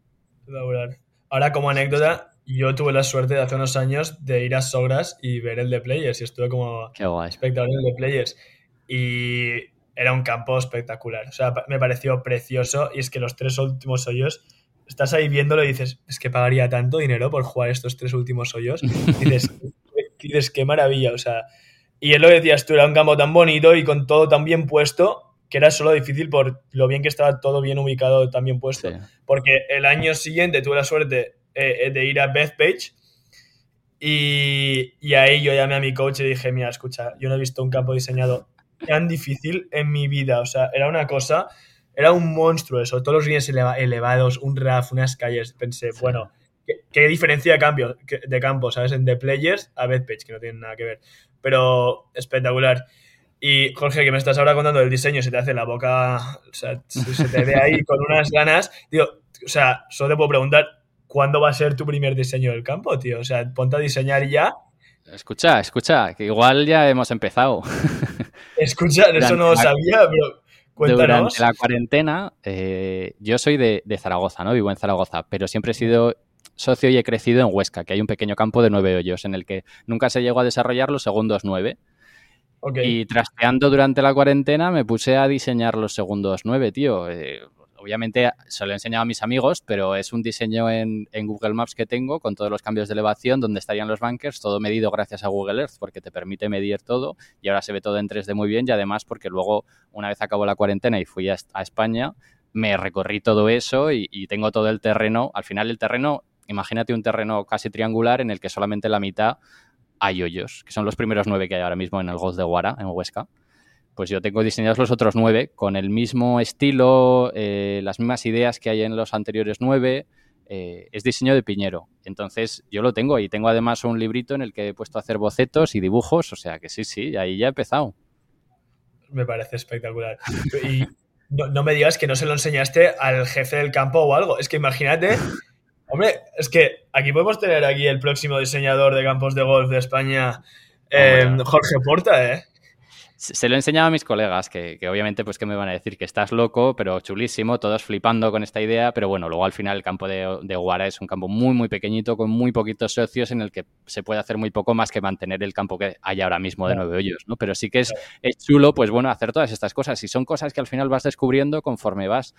Ahora como anécdota, yo tuve la suerte de hace unos años de ir a Sogras y ver el de Players y estuve como espectador del de Players y era un campo espectacular. O sea, me pareció precioso y es que los tres últimos hoyos, estás ahí viéndolo y dices, es que pagaría tanto dinero por jugar estos tres últimos hoyos. Y dices, qué maravilla, o sea. Y él lo decías tú, era un campo tan bonito y con todo tan bien puesto que era solo difícil por lo bien que estaba todo bien ubicado, tan bien puesto. Porque el año siguiente tuve la suerte eh, de ir a Bethpage y, y ahí yo llamé a mi coach y dije, mira, escucha, yo no he visto un campo diseñado tan difícil en mi vida. O sea, era una cosa, era un monstruo eso. Todos los greens elevados, un RAF, unas calles. Pensé, bueno, ¿qué, diferencia de, cambio, de campo, ¿sabes? En The Players a Bethpage, que no tienen nada que ver. Pero espectacular. Y Jorge, que me estás ahora contando el diseño, se te hace la boca, o sea, se te ve ahí con unas ganas. Digo, o sea, solo te puedo preguntar, ¿cuándo va a ser tu primer diseño del campo, tío? O sea, ponte a diseñar ya. Escucha, escucha, que igual ya hemos empezado. Escucha, eso no lo sabía, pero cuéntanos. Durante la cuarentena, eh, yo soy de, Zaragoza, ¿no? Vivo en Zaragoza, pero siempre he sido socio y he crecido en Huesca, que hay un pequeño campo de nueve hoyos en el que nunca se llegó a desarrollar los segundos nueve. Y trasteando durante la cuarentena me puse a diseñar los segundos nueve, tío. Eh, obviamente se lo he enseñado a mis amigos, pero es un diseño en, Google Maps que tengo con todos los cambios de elevación, donde estarían los bunkers, todo medido gracias a Google Earth, porque te permite medir todo y ahora se ve todo en 3D muy bien y además porque luego, una vez acabó la cuarentena y fui a, España, me recorrí todo eso y, y, tengo todo el terreno. Al final el terreno, imagínate un terreno casi triangular en el que solamente la mitad hay hoyos, que son los primeros nueve que hay ahora mismo en el Golf de Guara, en Huesca pues yo tengo diseñados los otros nueve con el mismo estilo, eh, las mismas ideas que hay en los anteriores nueve. Eh, es diseño de Piñero. Entonces yo lo tengo y tengo además un librito en el que he puesto a hacer bocetos y dibujos. O sea que sí, sí, ahí ya he empezado. Me parece espectacular. Y no, me digas que no se lo enseñaste al jefe del campo o algo. Es que imagínate Hombre, es que aquí podemos tener aquí el próximo diseñador de campos de golf de España, eh, Jorge Porta, ¿eh? Se lo he enseñado a mis colegas, que, obviamente pues que me van a decir que estás loco, pero chulísimo, todos flipando con esta idea, pero bueno, luego al final el campo de, de Guara es un campo muy, muy pequeñito, con muy poquitos socios, en el que se puede hacer muy poco más que mantener el campo que hay ahora mismo de nueve hoyos, ¿no? Pero sí que es, es chulo, pues bueno, hacer todas estas cosas, y son cosas que al final vas descubriendo conforme vas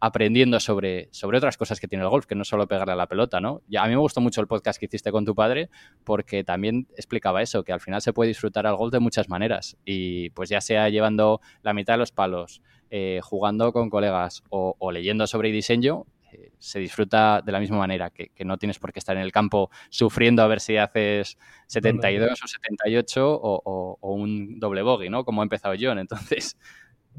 aprendiendo sobre, sobre otras cosas que tiene el golf, que no solo pegarle a la pelota, ¿no? a mí me gustó mucho el podcast que hiciste con tu padre porque también explicaba eso, que al final se puede disfrutar al golf de muchas maneras y pues ya sea llevando la mitad de los palos, eh, jugando con colegas o, leyendo sobre diseño, eh, se disfruta de la misma manera, que, no tienes por qué estar en el campo sufriendo a ver si haces 72 o 78 o, o, un doble bogey, ¿no? Como ha empezado John, entonces...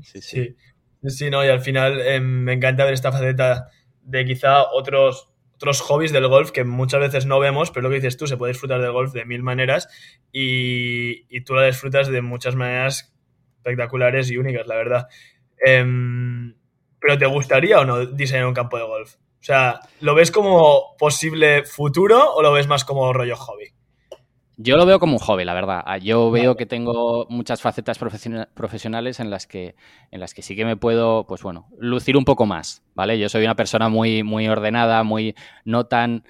sí. sí. Sí, no, y al final em, me encanta ver esta faceta de quizá otros, otros hobbies del golf que muchas veces no vemos, pero lo que dices tú, se puede disfrutar del golf de mil maneras y, y tú la disfrutas de muchas maneras espectaculares y únicas, la verdad. Em, pero ¿te gustaría o no diseñar un campo de golf? O sea, ¿lo ves como posible futuro o lo ves más como rollo hobby? Yo lo veo como un hobby, la verdad. Ah, yo veo que tengo muchas facetas profesionales en las que, en las que sí que me puedo, pues bueno, lucir un poco más, ¿vale? Yo soy una persona muy, muy ordenada, muy no tan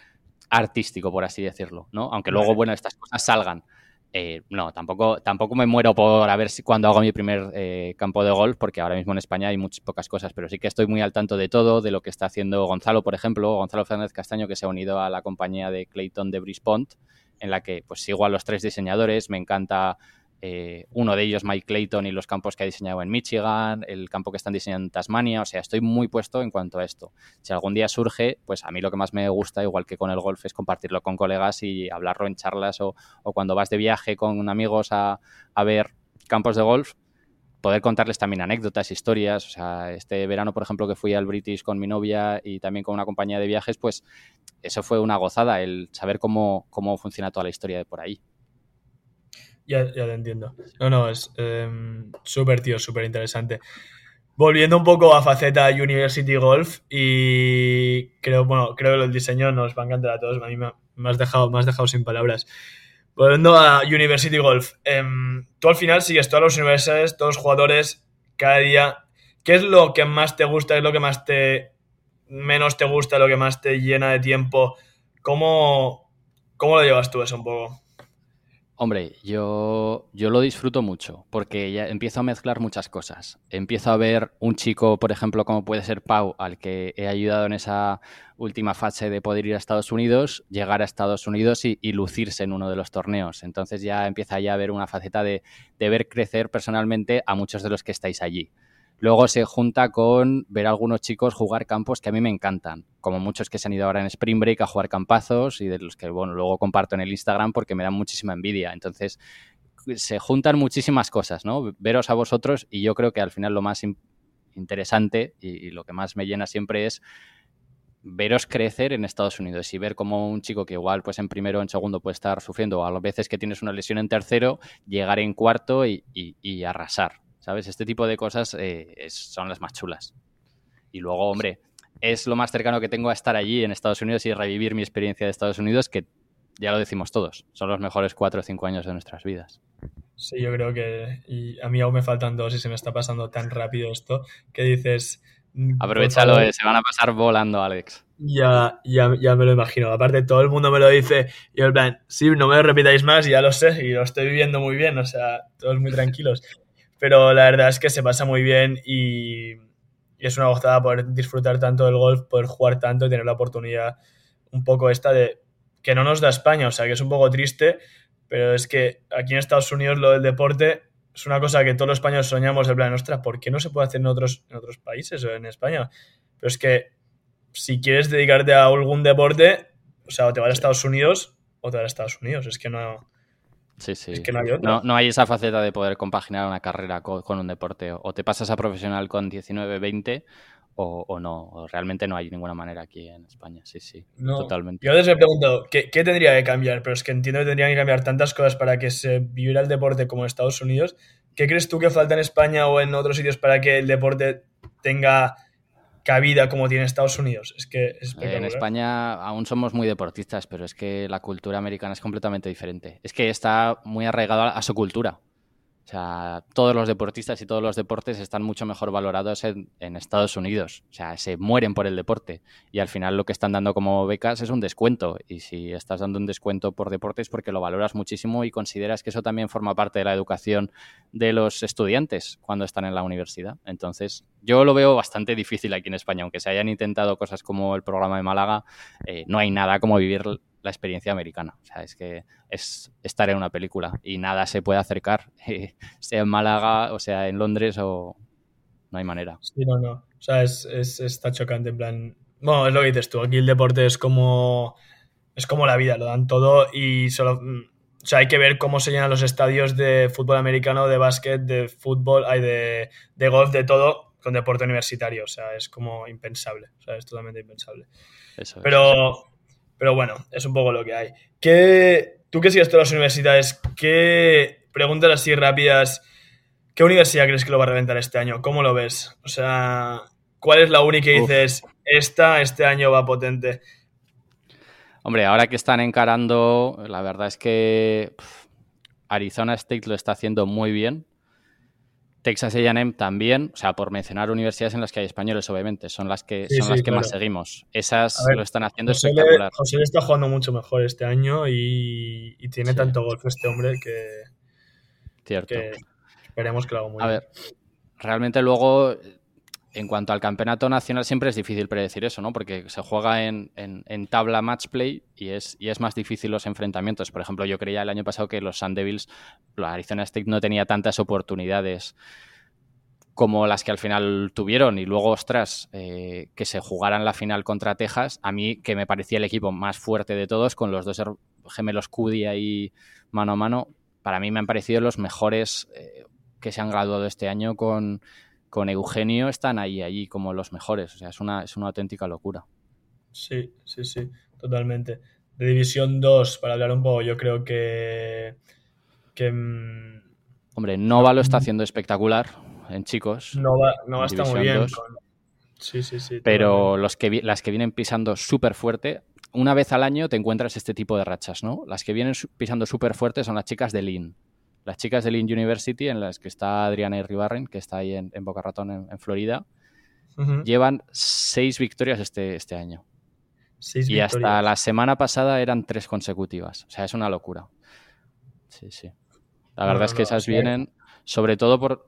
artístico, por así decirlo, ¿no? Aunque luego, bueno, estas cosas salgan. Eh, no, tampoco, tampoco me muero por a ver si cuando hago mi primer eh, campo de golf, porque ahora mismo en España hay muchas pocas cosas, pero sí que estoy muy al tanto de todo, de lo que está haciendo Gonzalo, por ejemplo, Gonzalo Fernández Castaño, que se ha unido a la compañía de Clayton de Brispont en la que pues sigo a los tres diseñadores, me encanta eh, uno de ellos, Mike Clayton, y los campos que ha diseñado en Michigan, el campo que están diseñando en Tasmania, o sea, estoy muy puesto en cuanto a esto. Si algún día surge, pues a mí lo que más me gusta, igual que con el golf, es compartirlo con colegas y hablarlo en charlas o, cuando vas de viaje con amigos a, a ver campos de golf, poder contarles también anécdotas, historias. O sea, este verano, por ejemplo, que fui al British con mi novia y también con una compañía de viajes, pues eso fue una gozada, el saber cómo, cómo funciona toda la historia de por ahí. Ya, ya te entiendo. No, no, es em, súper, tío, súper interesante. Volviendo un poco a faceta University Golf y creo, bueno, creo que el diseño nos va a encantar a todos. A mí me, has, dejado, me has dejado sin palabras. Volviendo a University Golf, em, tú al final sigues todas las universidades, todos los jugadores, cada día. ¿Qué es lo que más te gusta? ¿Qué es lo que más te. menos te gusta, lo que más te llena de tiempo? ¿Cómo, cómo lo llevas tú eso un poco? Hombre, yo, yo lo disfruto mucho porque ya empiezo a mezclar muchas cosas. Empiezo a ver un chico, por ejemplo, como puede ser Pau, al que he ayudado en esa última fase de poder ir a Estados Unidos, llegar a Estados Unidos y, lucirse en uno de los torneos. Entonces ya empieza ya a ver una faceta de, de ver crecer personalmente a muchos de los que estáis allí. Luego se junta con ver a algunos chicos jugar campos que a mí me encantan, como muchos que se han ido ahora en Spring Break a jugar campazos y de los que bueno, luego comparto en el Instagram porque me dan muchísima envidia. Entonces se juntan muchísimas cosas, ¿no? Veros a vosotros y yo creo que al final lo más interesante y, lo que más me llena siempre es veros crecer en Estados Unidos y ver cómo un chico que igual pues en primero en segundo puede estar sufriendo, a veces que tienes una lesión en tercero, llegar en cuarto y arrasar. ¿Sabes? Este tipo de cosas eh, son las más chulas. Y luego, hombre, es lo más cercano que tengo a estar allí en Estados Unidos y revivir mi experiencia de Estados Unidos, que ya lo decimos todos, son los mejores cuatro o cinco años de nuestras vidas. Sí, yo creo que y a mí aún me faltan dos y se me está pasando tan rápido esto que dices... Mm, Aprovechalo, eh, se van a pasar volando, Alex. Ya, ya, ya me lo imagino. Aparte, todo el mundo me lo dice y el plan, sí, no me lo repitáis más, ya lo sé y lo estoy viviendo muy bien, o sea, todos muy tranquilos pero la verdad es que se pasa muy bien y, es una gozada poder disfrutar tanto del golf, poder jugar tanto y tener la oportunidad un poco esta de que no nos da España, o sea que es un poco triste, pero es que aquí en Estados Unidos lo del deporte es una cosa que todos los españoles soñamos de plan, ostras, ¿por qué no se puede hacer en otros, en otros países o en España? Pero es que si quieres dedicarte a algún deporte, o sea, o te vas a Estados Unidos o te vas a Estados Unidos, es que no, Sí, sí. no, hay esa faceta de poder compaginar una carrera con, un deporte. O te pasas a profesional con 19, 20 o, no. realmente no hay ninguna manera aquí en España. Sí, sí. totalmente. Yo les he preguntado, ¿qué, tendría que cambiar? Pero es que entiendo que tendrían que cambiar tantas cosas para que se viviera el deporte como en Estados Unidos. ¿Qué crees tú que falta en España o en otros sitios para que el deporte tenga cabida como tiene Estados Unidos. Es que En España aún somos muy deportistas, pero es que la cultura americana es completamente diferente. Es que está muy arraigado a, su cultura. O sea, todos los deportistas y todos los deportes están mucho mejor valorados en, Estados Unidos. O sea, se mueren por el deporte. Y al final lo que están dando como becas es un descuento. Y si estás dando un descuento por deporte es porque lo valoras muchísimo y consideras que eso también forma parte de la educación de los estudiantes cuando están en la universidad. Entonces, yo lo veo bastante difícil aquí en España. Aunque se hayan intentado cosas como el programa de Málaga, eh, no hay nada como vivir la experiencia americana. O sea, es que es estar en una película y nada se puede acercar, sea en Málaga o sea en Londres o no hay manera. Sí, no, no. O sea, es, está chocante en plan... Bueno, es lo que dices tú, aquí el deporte es como... Es como la vida, lo dan todo y solo... O sea, hay que ver cómo se llenan los estadios de fútbol americano, de básquet, de fútbol, hay de, de golf, de todo, con deporte universitario. O sea, es como impensable. O sea, es totalmente impensable. Eso Pero pero bueno, es un poco lo que hay. ¿Qué, tú que sigues todas las universidades, ¿qué preguntas así rápidas? ¿Qué universidad crees que lo va a reventar este año? ¿Cómo lo ves? O sea, ¿cuál es la única que dices, esta este año va potente? Hombre, ahora que están encarando, la verdad es que Arizona State lo está haciendo muy bien. Texas A&M también, o sea, por mencionar universidades en las que hay españoles, obviamente, son las que son las que más seguimos. Esas lo están haciendo espectacular. José le está jugando mucho mejor este año y, tiene tanto golf este hombre que, Cierto. esperemos que lo haga muy A ver, realmente luego, en cuanto al campeonato nacional, siempre es difícil predecir eso, ¿no? Porque se juega en, en, tabla match play y es, y es más difícil los enfrentamientos. Por ejemplo, yo creía el año pasado que los Sun Devils, la Arizona State no tenía tantas oportunidades como las que al final tuvieron y luego, ostras, eh, que se jugaran la final contra Texas, a mí que me parecía el equipo más fuerte de todos, con los dos gemelos Cudi ahí mano a mano, para mí me han parecido los mejores eh, que se han graduado este año con, con Eugenio, están ahí, allí como los mejores, o sea, es una, es una auténtica locura. Sí, sí, sí, totalmente. De División 2, para hablar un poco, yo creo que... que mm, Hombre, Nova lo está haciendo espectacular en chicos. Nova, Nova está muy bien. Sí, sí, sí. Pero los que, las que vienen pisando súper fuerte, una vez al año te encuentras este tipo de rachas, ¿no? Las que vienen pisando súper fuerte son las chicas de Lynn. Las chicas de Lynn University, en las que está Adriana Irribarren, que está ahí en, Boca Ratón, en, Florida, llevan seis victorias este, este año. y hasta la semana pasada eran tres consecutivas. O sea, es una locura. Sí, sí. La verdad es que esas vienen, sobre todo por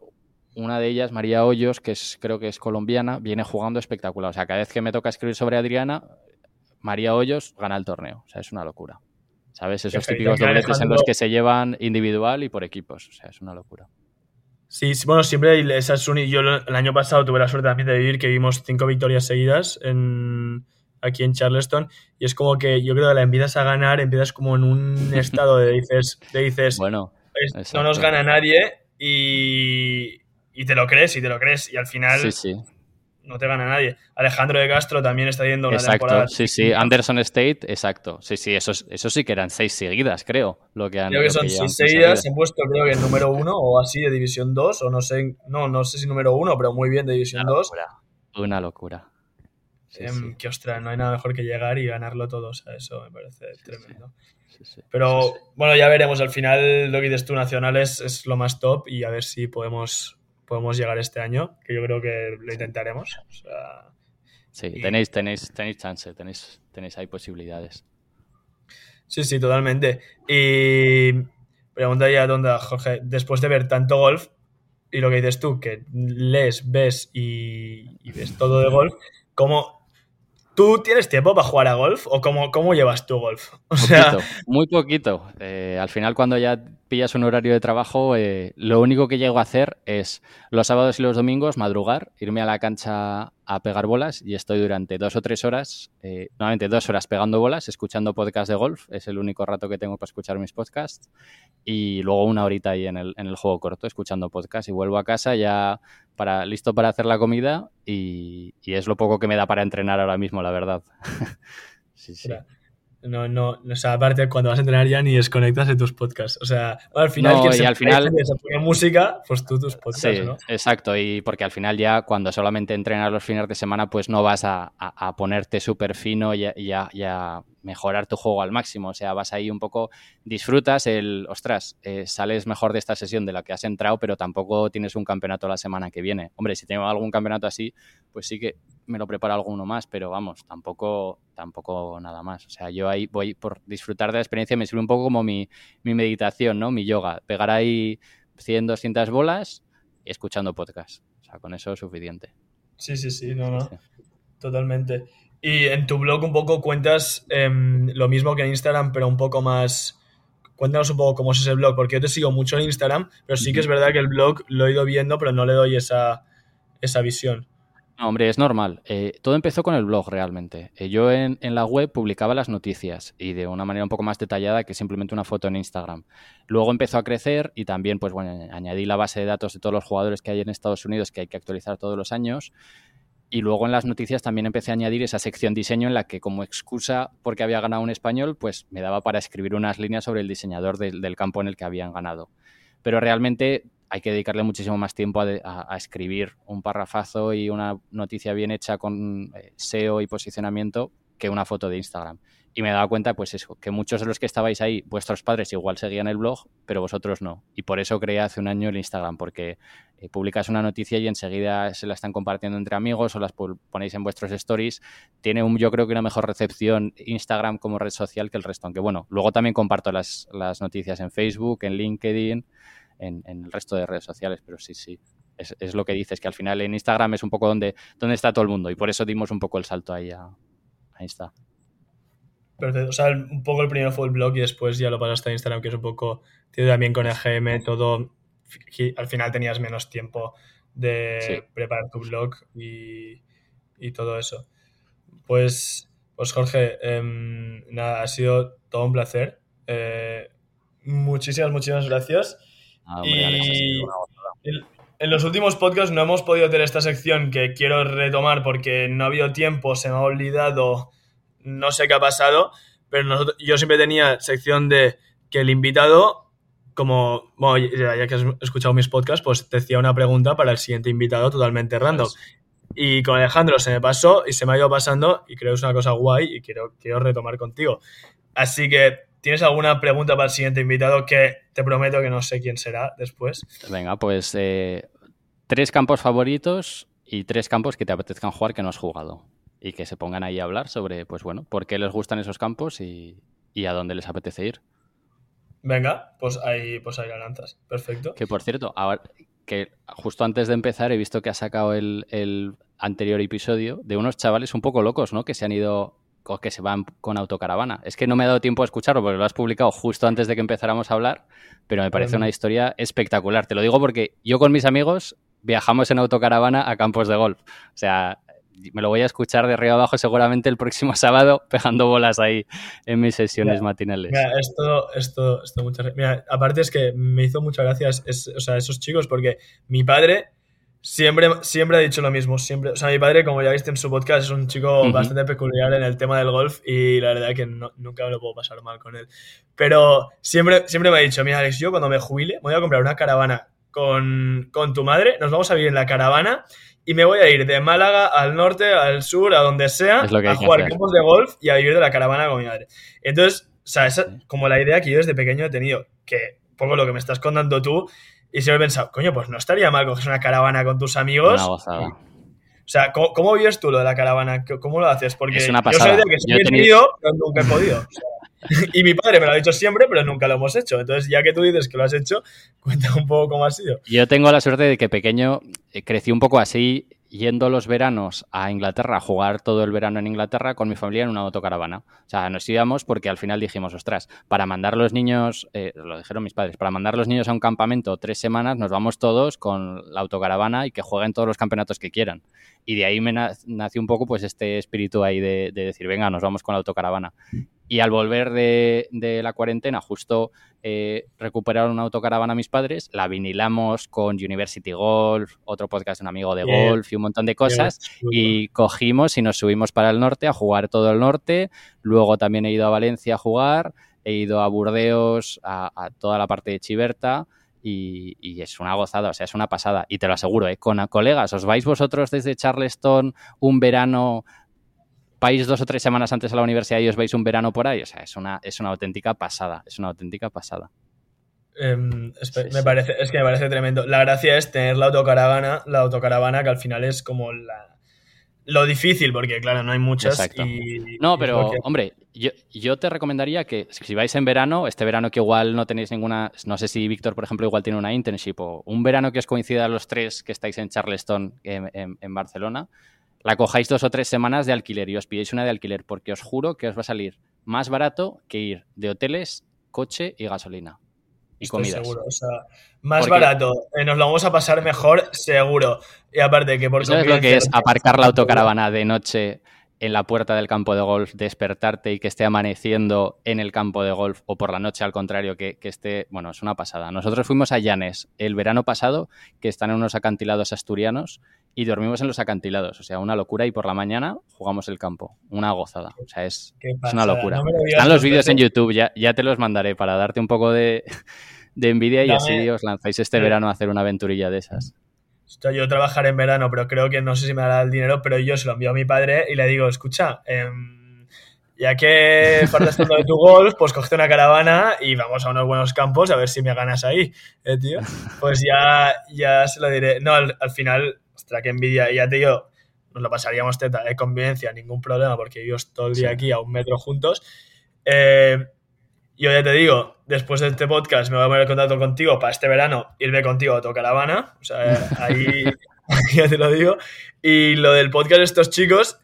una de ellas, María Hoyos, que es, creo que es colombiana, viene jugando espectacular. O sea, cada vez que me toca escribir sobre Adriana, María Hoyos gana el torneo. O sea, es una locura. ¿Sabes? Esos típicos dobletes en los que se llevan individual y por equipos. O sea, es una locura. Sí, bueno, siempre esas un... Yo el año pasado tuve la suerte también de vivir que vimos cinco victorias seguidas en, aquí en Charleston y es como que yo creo que la empiezas a ganar, empiezas como en un estado de dices, de dices bueno, no nos gana nadie y, y te lo crees y te lo crees y al final no te gana nadie. Alejandro de Castro también está yendo una exacto, temporada. Sí, sí, Anderson State, exacto. Sí, sí, eso, eso sí que eran seis seguidas, creo. Lo que han, creo que son seis seguidas, se han puesto creo que el número uno o así de División 2 o no sé, no, no sé si número uno, pero muy bien de División 2. Una locura. Em, que ostras, no hay nada mejor que llegar y ganarlo todo, o sea, eso me parece tremendo. Pero bueno, ya veremos, al final lo que dices tú, Nacionales es lo más top y a ver si podemos podemos llegar este año, que yo creo que lo intentaremos. sí, tenéis, tenéis, tenéis chance, tenéis, tenéis ahí posibilidades. Sí, sí, totalmente. Y pregunta ya, ¿dónde, Jorge, después de ver tanto golf, y lo que dices tú, que lees, ves y, y ves todo de golf, ¿cómo, ¿Tú tienes tiempo para jugar a golf o cómo, cómo llevas tu golf? O sea... muy poquito. Eh, al final, cuando ya pillas un horario de trabajo, eh, lo único que llego a hacer es los sábados y los domingos madrugar, irme a la cancha a pegar bolas y estoy durante dos o tres horas, eh, normalmente dos horas pegando bolas, escuchando podcast de golf. Es el único rato que tengo para escuchar mis podcasts. Y luego una horita ahí en el, en el juego corto, escuchando podcast. Y vuelvo a casa ya para, listo para hacer la comida y, es lo poco que me da para entrenar ahora mismo, la verdad. sí, sí. No, no, o sea, aparte cuando vas a entrenar ya ni desconectas de tus podcasts. O sea, al final, no, y al final se música, pues tú tus podcasts, sí, Exacto, y porque al final ya cuando solamente entrenas los fines de semana, pues no vas a, ponerte súper fino y a, mejorar tu juego al máximo. O sea, vas ahí un poco, disfrutas el, ostras, eh, sales mejor de esta sesión de la que has entrado, pero tampoco tienes un campeonato la semana que viene. Hombre, si tengo algún campeonato así, pues sí que me lo preparo alguno más, pero vamos, tampoco, tampoco nada más. O sea, yo ahí voy por disfrutar de la experiencia, me sirve un poco como mi, mi meditación, ¿no? Mi yoga. Pegar ahí 100, 200 bolas escuchando podcast. O sea, con eso es suficiente. Sí, sí, sí, no, no. Totalmente. Y en tu blog un poco cuentas em, lo mismo que en Instagram, pero un poco más... Cuéntanos un poco cómo es ese blog, porque yo te sigo mucho en Instagram, pero sí que es verdad que el blog lo he ido viendo, pero no le doy esa, esa visión. No, hombre, es normal. Eh, todo empezó con el blog realmente. Eh, yo en, la web publicaba las noticias y de una manera un poco más detallada que simplemente una foto en Instagram. Luego empezó a crecer y también, pues bueno, añadí la base de datos de todos los jugadores que hay en Estados Unidos que hay que actualizar todos los años. Y luego en las noticias también empecé a añadir esa sección diseño en la que como excusa porque había ganado un español, pues me daba para escribir unas líneas sobre el diseñador del campo en el que habían ganado. Pero realmente hay que dedicarle muchísimo más tiempo a, escribir un parrafazo y una noticia bien hecha con eh, SEO y posicionamiento que una foto de Instagram. Y me dado cuenta, pues eso, que muchos de los que estabais ahí, vuestros padres igual seguían el blog, pero vosotros no. Y por eso creé hace un año el Instagram, porque eh, publicas una noticia y enseguida se la están compartiendo entre amigos o las ponéis en vuestros stories. Tiene un, yo creo que una mejor recepción Instagram como red social que el resto. Aunque bueno, luego también comparto las noticias en Facebook, en LinkedIn, en, en, el resto de redes sociales, pero sí, sí. Es, es, lo que dices, que al final en Instagram es un poco donde, donde está todo el mundo y por eso dimos un poco el salto ahí a, a Insta. Perfecto. O sea, un poco el primero fue el blog y después ya lo pasaste a Instagram, que es un poco, tío, también con EGM, todo, al final tenías menos tiempo de preparar tu blog y, y, todo eso. Pues, pues Jorge, eh, nada, ha sido todo un placer. Eh, muchísimas, muchísimas gracias. Ah, hombre, y en, en los últimos podcasts no hemos podido tener esta sección que quiero retomar porque no ha habido tiempo, se me ha olvidado no sé qué ha pasado, pero nosotros, yo siempre tenía sección de que el invitado, como, bueno, ya que has escuchado mis podcasts, pues te decía una pregunta para el siguiente invitado totalmente random. Y con Alejandro se me pasó y se me ha ido pasando y creo que es una cosa guay y quiero, quiero retomar contigo. Así que, ¿tienes alguna pregunta para el siguiente invitado que te prometo que no sé quién será después? Venga, pues eh, tres campos favoritos y tres campos que te apetezcan jugar que no has jugado y que se pongan ahí a hablar sobre, pues bueno, por qué les gustan esos campos y, y a dónde les apetece ir. Venga, pues ahí, pues ahí la lanzas. Perfecto. Que por cierto, ahora, que justo antes de empezar he visto que ha sacado el, el, anterior episodio de unos chavales un poco locos, ¿no? Que se han ido, o que se van con autocaravana. Es que no me ha dado tiempo a escucharlo porque lo has publicado justo antes de que empezáramos a hablar, pero me parece una historia espectacular. Te lo digo porque yo con mis amigos viajamos en autocaravana a campos de golf. O sea, me lo voy a escuchar de arriba abajo seguramente el próximo sábado pegando bolas ahí en mis sesiones mira, matinales. Mira, esto, esto, esto muchas Mira, aparte es que me hizo muchas gracias es, o sea, esos chicos porque mi padre siempre, siempre ha dicho lo mismo. Siempre, o sea, mi padre, como ya viste en su podcast, es un chico uh -huh. bastante peculiar en el tema del golf y la verdad que no, nunca me lo puedo pasar mal con él. Pero siempre, siempre me ha dicho, mira Alex, yo cuando me jubile voy a comprar una caravana con, con tu madre, nos vamos a vivir en la caravana y me voy a ir de Málaga al norte, al sur, a donde sea, es que a jugar campos de golf y a vivir de la caravana con mi madre. Entonces, o sea, esa como la idea que yo desde pequeño he tenido, que poco lo que me estás contando tú, y siempre he pensado, coño, pues no estaría mal coger una caravana con tus amigos. Una gozada. O sea, ¿cómo, ¿cómo, vives tú lo de la caravana? ¿Cómo lo haces? Porque es una pasada. yo soy de que sí he tenido, pero nunca he podido. O sea, y mi padre me lo ha dicho siempre, pero nunca lo hemos hecho. Entonces, ya que tú dices que lo has hecho, cuenta un poco cómo ha sido. Yo tengo la suerte de que pequeño eh, crecí un poco así, yendo los veranos a Inglaterra, a jugar todo el verano en Inglaterra con mi familia en una autocaravana. O sea, nos íbamos porque al final dijimos, ostras, para mandar los niños, eh, lo dijeron mis padres, para mandar los niños a un campamento tres semanas, nos vamos todos con la autocaravana y que jueguen todos los campeonatos que quieran. Y de ahí me nació un poco pues este espíritu ahí de, de decir, venga, nos vamos con la autocaravana. Y al volver de, de la cuarentena, justo eh, recuperaron una autocaravana a mis padres, la vinilamos con University Golf, otro podcast de un amigo de yeah. golf y un montón de cosas. Yeah. Y cogimos y nos subimos para el norte a jugar todo el norte. Luego también he ido a Valencia a jugar, he ido a Burdeos, a, a toda la parte de Chiberta. Y, y, es una gozada, o sea, es una pasada. Y te lo aseguro, ¿eh? con colegas, os vais vosotros desde Charleston un verano escapáis dos o tres semanas antes a la universidad y os veis un verano por ahí. O sea, es una, es una auténtica pasada. Es una auténtica pasada. Em, me parece, es que me parece tremendo. La gracia es tener la autocaravana, la autocaravana que al final es como la, lo difícil, porque claro, no hay muchas. no, pero hombre, yo, yo, te recomendaría que si vais en verano, este verano que igual no tenéis ninguna, no sé si Víctor, por ejemplo, igual tiene una internship o un verano que os coincida los tres que estáis en Charleston, en, en Barcelona, la cojáis dos o tres semanas de alquiler y os pidéis una de alquiler, porque os juro que os va a salir más barato que ir de hoteles, coche y gasolina y comidas. Seguro, o sea, más barato, eh, nos lo vamos a pasar mejor, seguro. Y aparte que por ¿Sabes lo que es aparcar la autocaravana de noche en la puerta del campo de golf, despertarte y que esté amaneciendo en el campo de golf o por la noche al contrario, que, esté, bueno, es una pasada. Nosotros fuimos a Llanes el verano pasado, que están en unos acantilados asturianos, y dormimos en los acantilados, o sea, una locura, y por la mañana jugamos el campo, una gozada, o sea, es, una locura. están los vídeos en YouTube, ya, ya te los mandaré para darte un poco de, de envidia y así os lanzáis este verano a hacer una aventurilla de esas. Yo trabajaré en verano, pero creo que no sé si me dará el dinero, pero yo se lo envío a mi padre y le digo, escucha, em, ya que partes todo de tu golf, pues cogete una caravana y vamos a unos buenos campos a ver si me ganas ahí, ¿eh, tío. Pues ya, ya se lo diré. No, al, final, ostras, qué envidia. Y ya te digo, nos lo pasaríamos teta de convivencia, ningún problema, porque vivimos todo el día aquí a un metro juntos. Eh, yo ya te digo, después de este podcast me voy a poner en contacto contigo para este verano, irme contigo a tu caravana. O sea, ahí ya te lo digo. Y lo del podcast de estos chicos,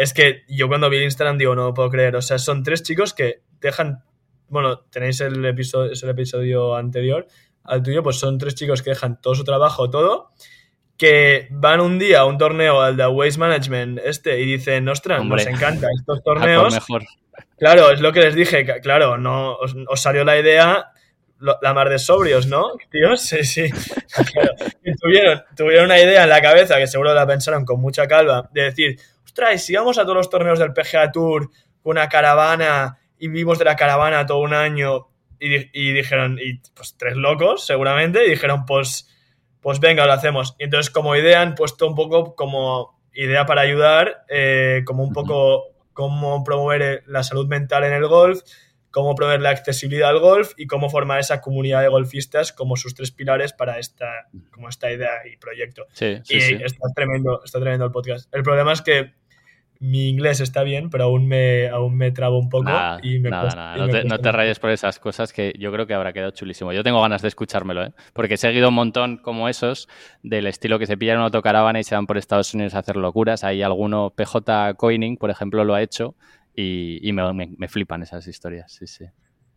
es que yo cuando vi el Instagram digo, no puedo creer. O sea, son tres chicos que dejan. Bueno, tenéis el episodio, es el episodio anterior al tuyo, pues son tres chicos que dejan todo su trabajo, todo, que van un día a un torneo al de Waste Management este y dicen, ostras, nos encanta estos torneos. Mejor. Claro, es lo que les dije, claro, no os, salió la idea la mar de sobrios, ¿no? Tío, sí, sí. tuvieron, tuvieron una idea en la cabeza que seguro la pensaron con mucha calma de decir, ostras, si vamos a todos los torneos del PGA Tour con una caravana y vivimos de la caravana todo un año y, dijeron, y pues tres locos seguramente, y dijeron, pues, pues venga, lo hacemos. Y entonces como idea han puesto un poco como idea para ayudar, eh, como un poco cómo promover la salud mental en el golf, cómo promover la accesibilidad al golf y cómo formar esa comunidad de golfistas como sus tres pilares para esta, como esta idea y proyecto. Sí, y está tremendo, está tremendo el podcast. El problema es que mi inglés está bien, pero aún me, aún me trabo un poco. Nada, y me nada, No, te, rayes por esas cosas que yo creo que habrá quedado chulísimo. Yo tengo ganas de escuchármelo, ¿eh? porque he seguido un montón como esos, del estilo que se pillan una autocaravana y se van por Estados Unidos a hacer locuras. Hay alguno, PJ Coining, por ejemplo, lo ha hecho y, me, flipan esas historias, sí, sí.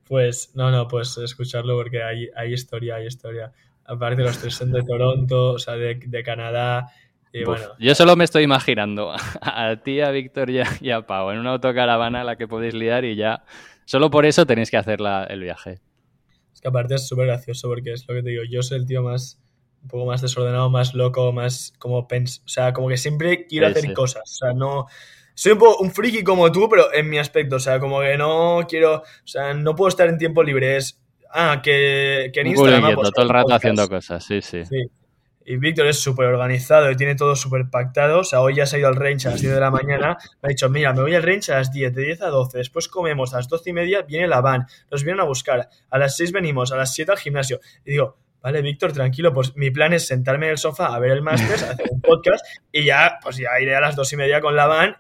Pues, no, no, pues escucharlo porque hay, hay historia, hay historia. Aparte los tres son de Toronto, o sea, de, de Canadá, yo solo me estoy imaginando a ti, a Víctor y a, Pau en una autocaravana a la que podéis liar y ya. Solo por eso tenéis que hacer el viaje. Es que aparte es súper gracioso porque es lo que te digo. Yo soy el tío más. Un poco más desordenado, más loco, más como pens O sea, como que siempre quiero hacer cosas. O sea, no. Soy un poco un friki como tú, pero en mi aspecto. O sea, como que no quiero. O sea, no puedo estar en tiempo libre. Es. Ah, que, que en Instagram. todo el rato haciendo cosas, sí, sí. Sí. Y Víctor es súper organizado y tiene todo súper pactado. O sea, hoy ya se ha ido al range a las 10 de la mañana. Me ha dicho, mira, me voy al range a las 10, de 10 a 12. Después comemos a las 12 y media, viene la van. Nos vienen a buscar. A las 6 venimos, a las 7 al gimnasio. Y digo, vale, Víctor, tranquilo, pues mi plan es sentarme en el sofá a ver el máster, hacer un podcast y ya, pues ya iré a las 2 y media con la van.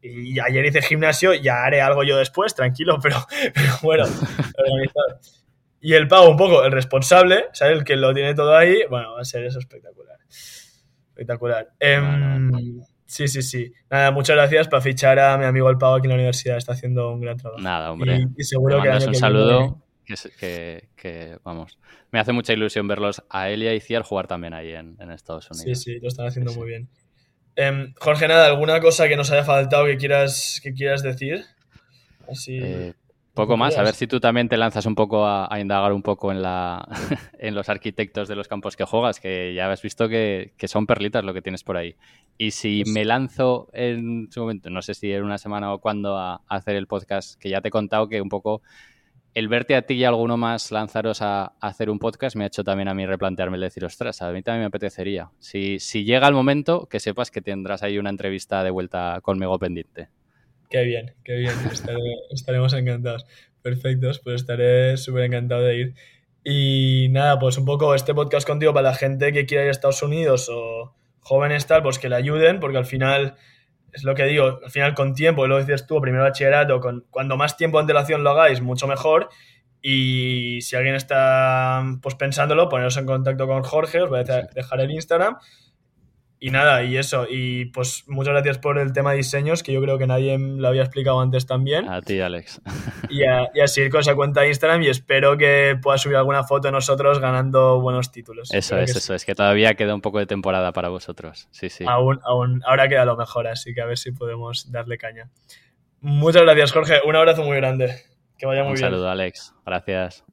Y ayer hice gimnasio, ya haré algo yo después, tranquilo, pero, pero bueno, organizado. Y el pavo, un poco el responsable, ¿sabes? El que lo tiene todo ahí, bueno, va a ser eso espectacular. Espectacular. Em, sí, sí, sí. Nada, muchas gracias para fichar a mi amigo el pavo aquí en la universidad. Está haciendo un gran trabajo. Nada, hombre. Y, seguro que un saludo. Que, vamos, me hace mucha ilusión verlos a él y Ciar jugar también ahí en, Estados Unidos. Sí, sí, lo están haciendo muy bien. Em, Jorge, nada, ¿alguna cosa que nos haya faltado que quieras, que quieras decir? Así. Eh, poco más, a ver si tú también te lanzas un poco a, indagar un poco en, la, en los arquitectos de los campos que juegas, que ya has visto que, son perlitas lo que tienes por ahí. Y si me lanzo en su momento, no sé si en una semana o cuándo, a, hacer el podcast, que ya te he contado que un poco el verte a ti y a alguno más lanzaros a, hacer un podcast me ha hecho también a mí replantearme el decir, ostras, a mí también me apetecería. Si, si llega el momento, que sepas que tendrás ahí una entrevista de vuelta conmigo pendiente. Qué bien, qué bien. estaremos encantados. Perfectos, pues estaré súper encantado de ir. Y nada, pues un poco este podcast contigo para la gente que quiera ir a Estados Unidos o jóvenes tal, pues que le ayuden, porque al final es lo que digo, al final con tiempo, lo dices tú, primero bachillerato, con, cuando más tiempo de antelación lo hagáis, mucho mejor. Y si alguien está pues pensándolo, poneros en contacto con Jorge, os voy a dejar el Instagram y nada, y eso. Y pues muchas gracias por el tema de diseños, que yo creo que nadie lo había explicado antes también. A ti, Alex. Y a, y a Sirco esa cuenta de Instagram y espero que pueda subir alguna foto de nosotros ganando buenos títulos. Eso es, eso es, que todavía queda un poco de temporada para vosotros. Sí, sí. Aún, aún, ahora queda lo mejor, así que a ver si podemos darle caña. Muchas gracias, Jorge. Un abrazo muy grande. Que vaya muy bien. Un saludo, Alex. Gracias.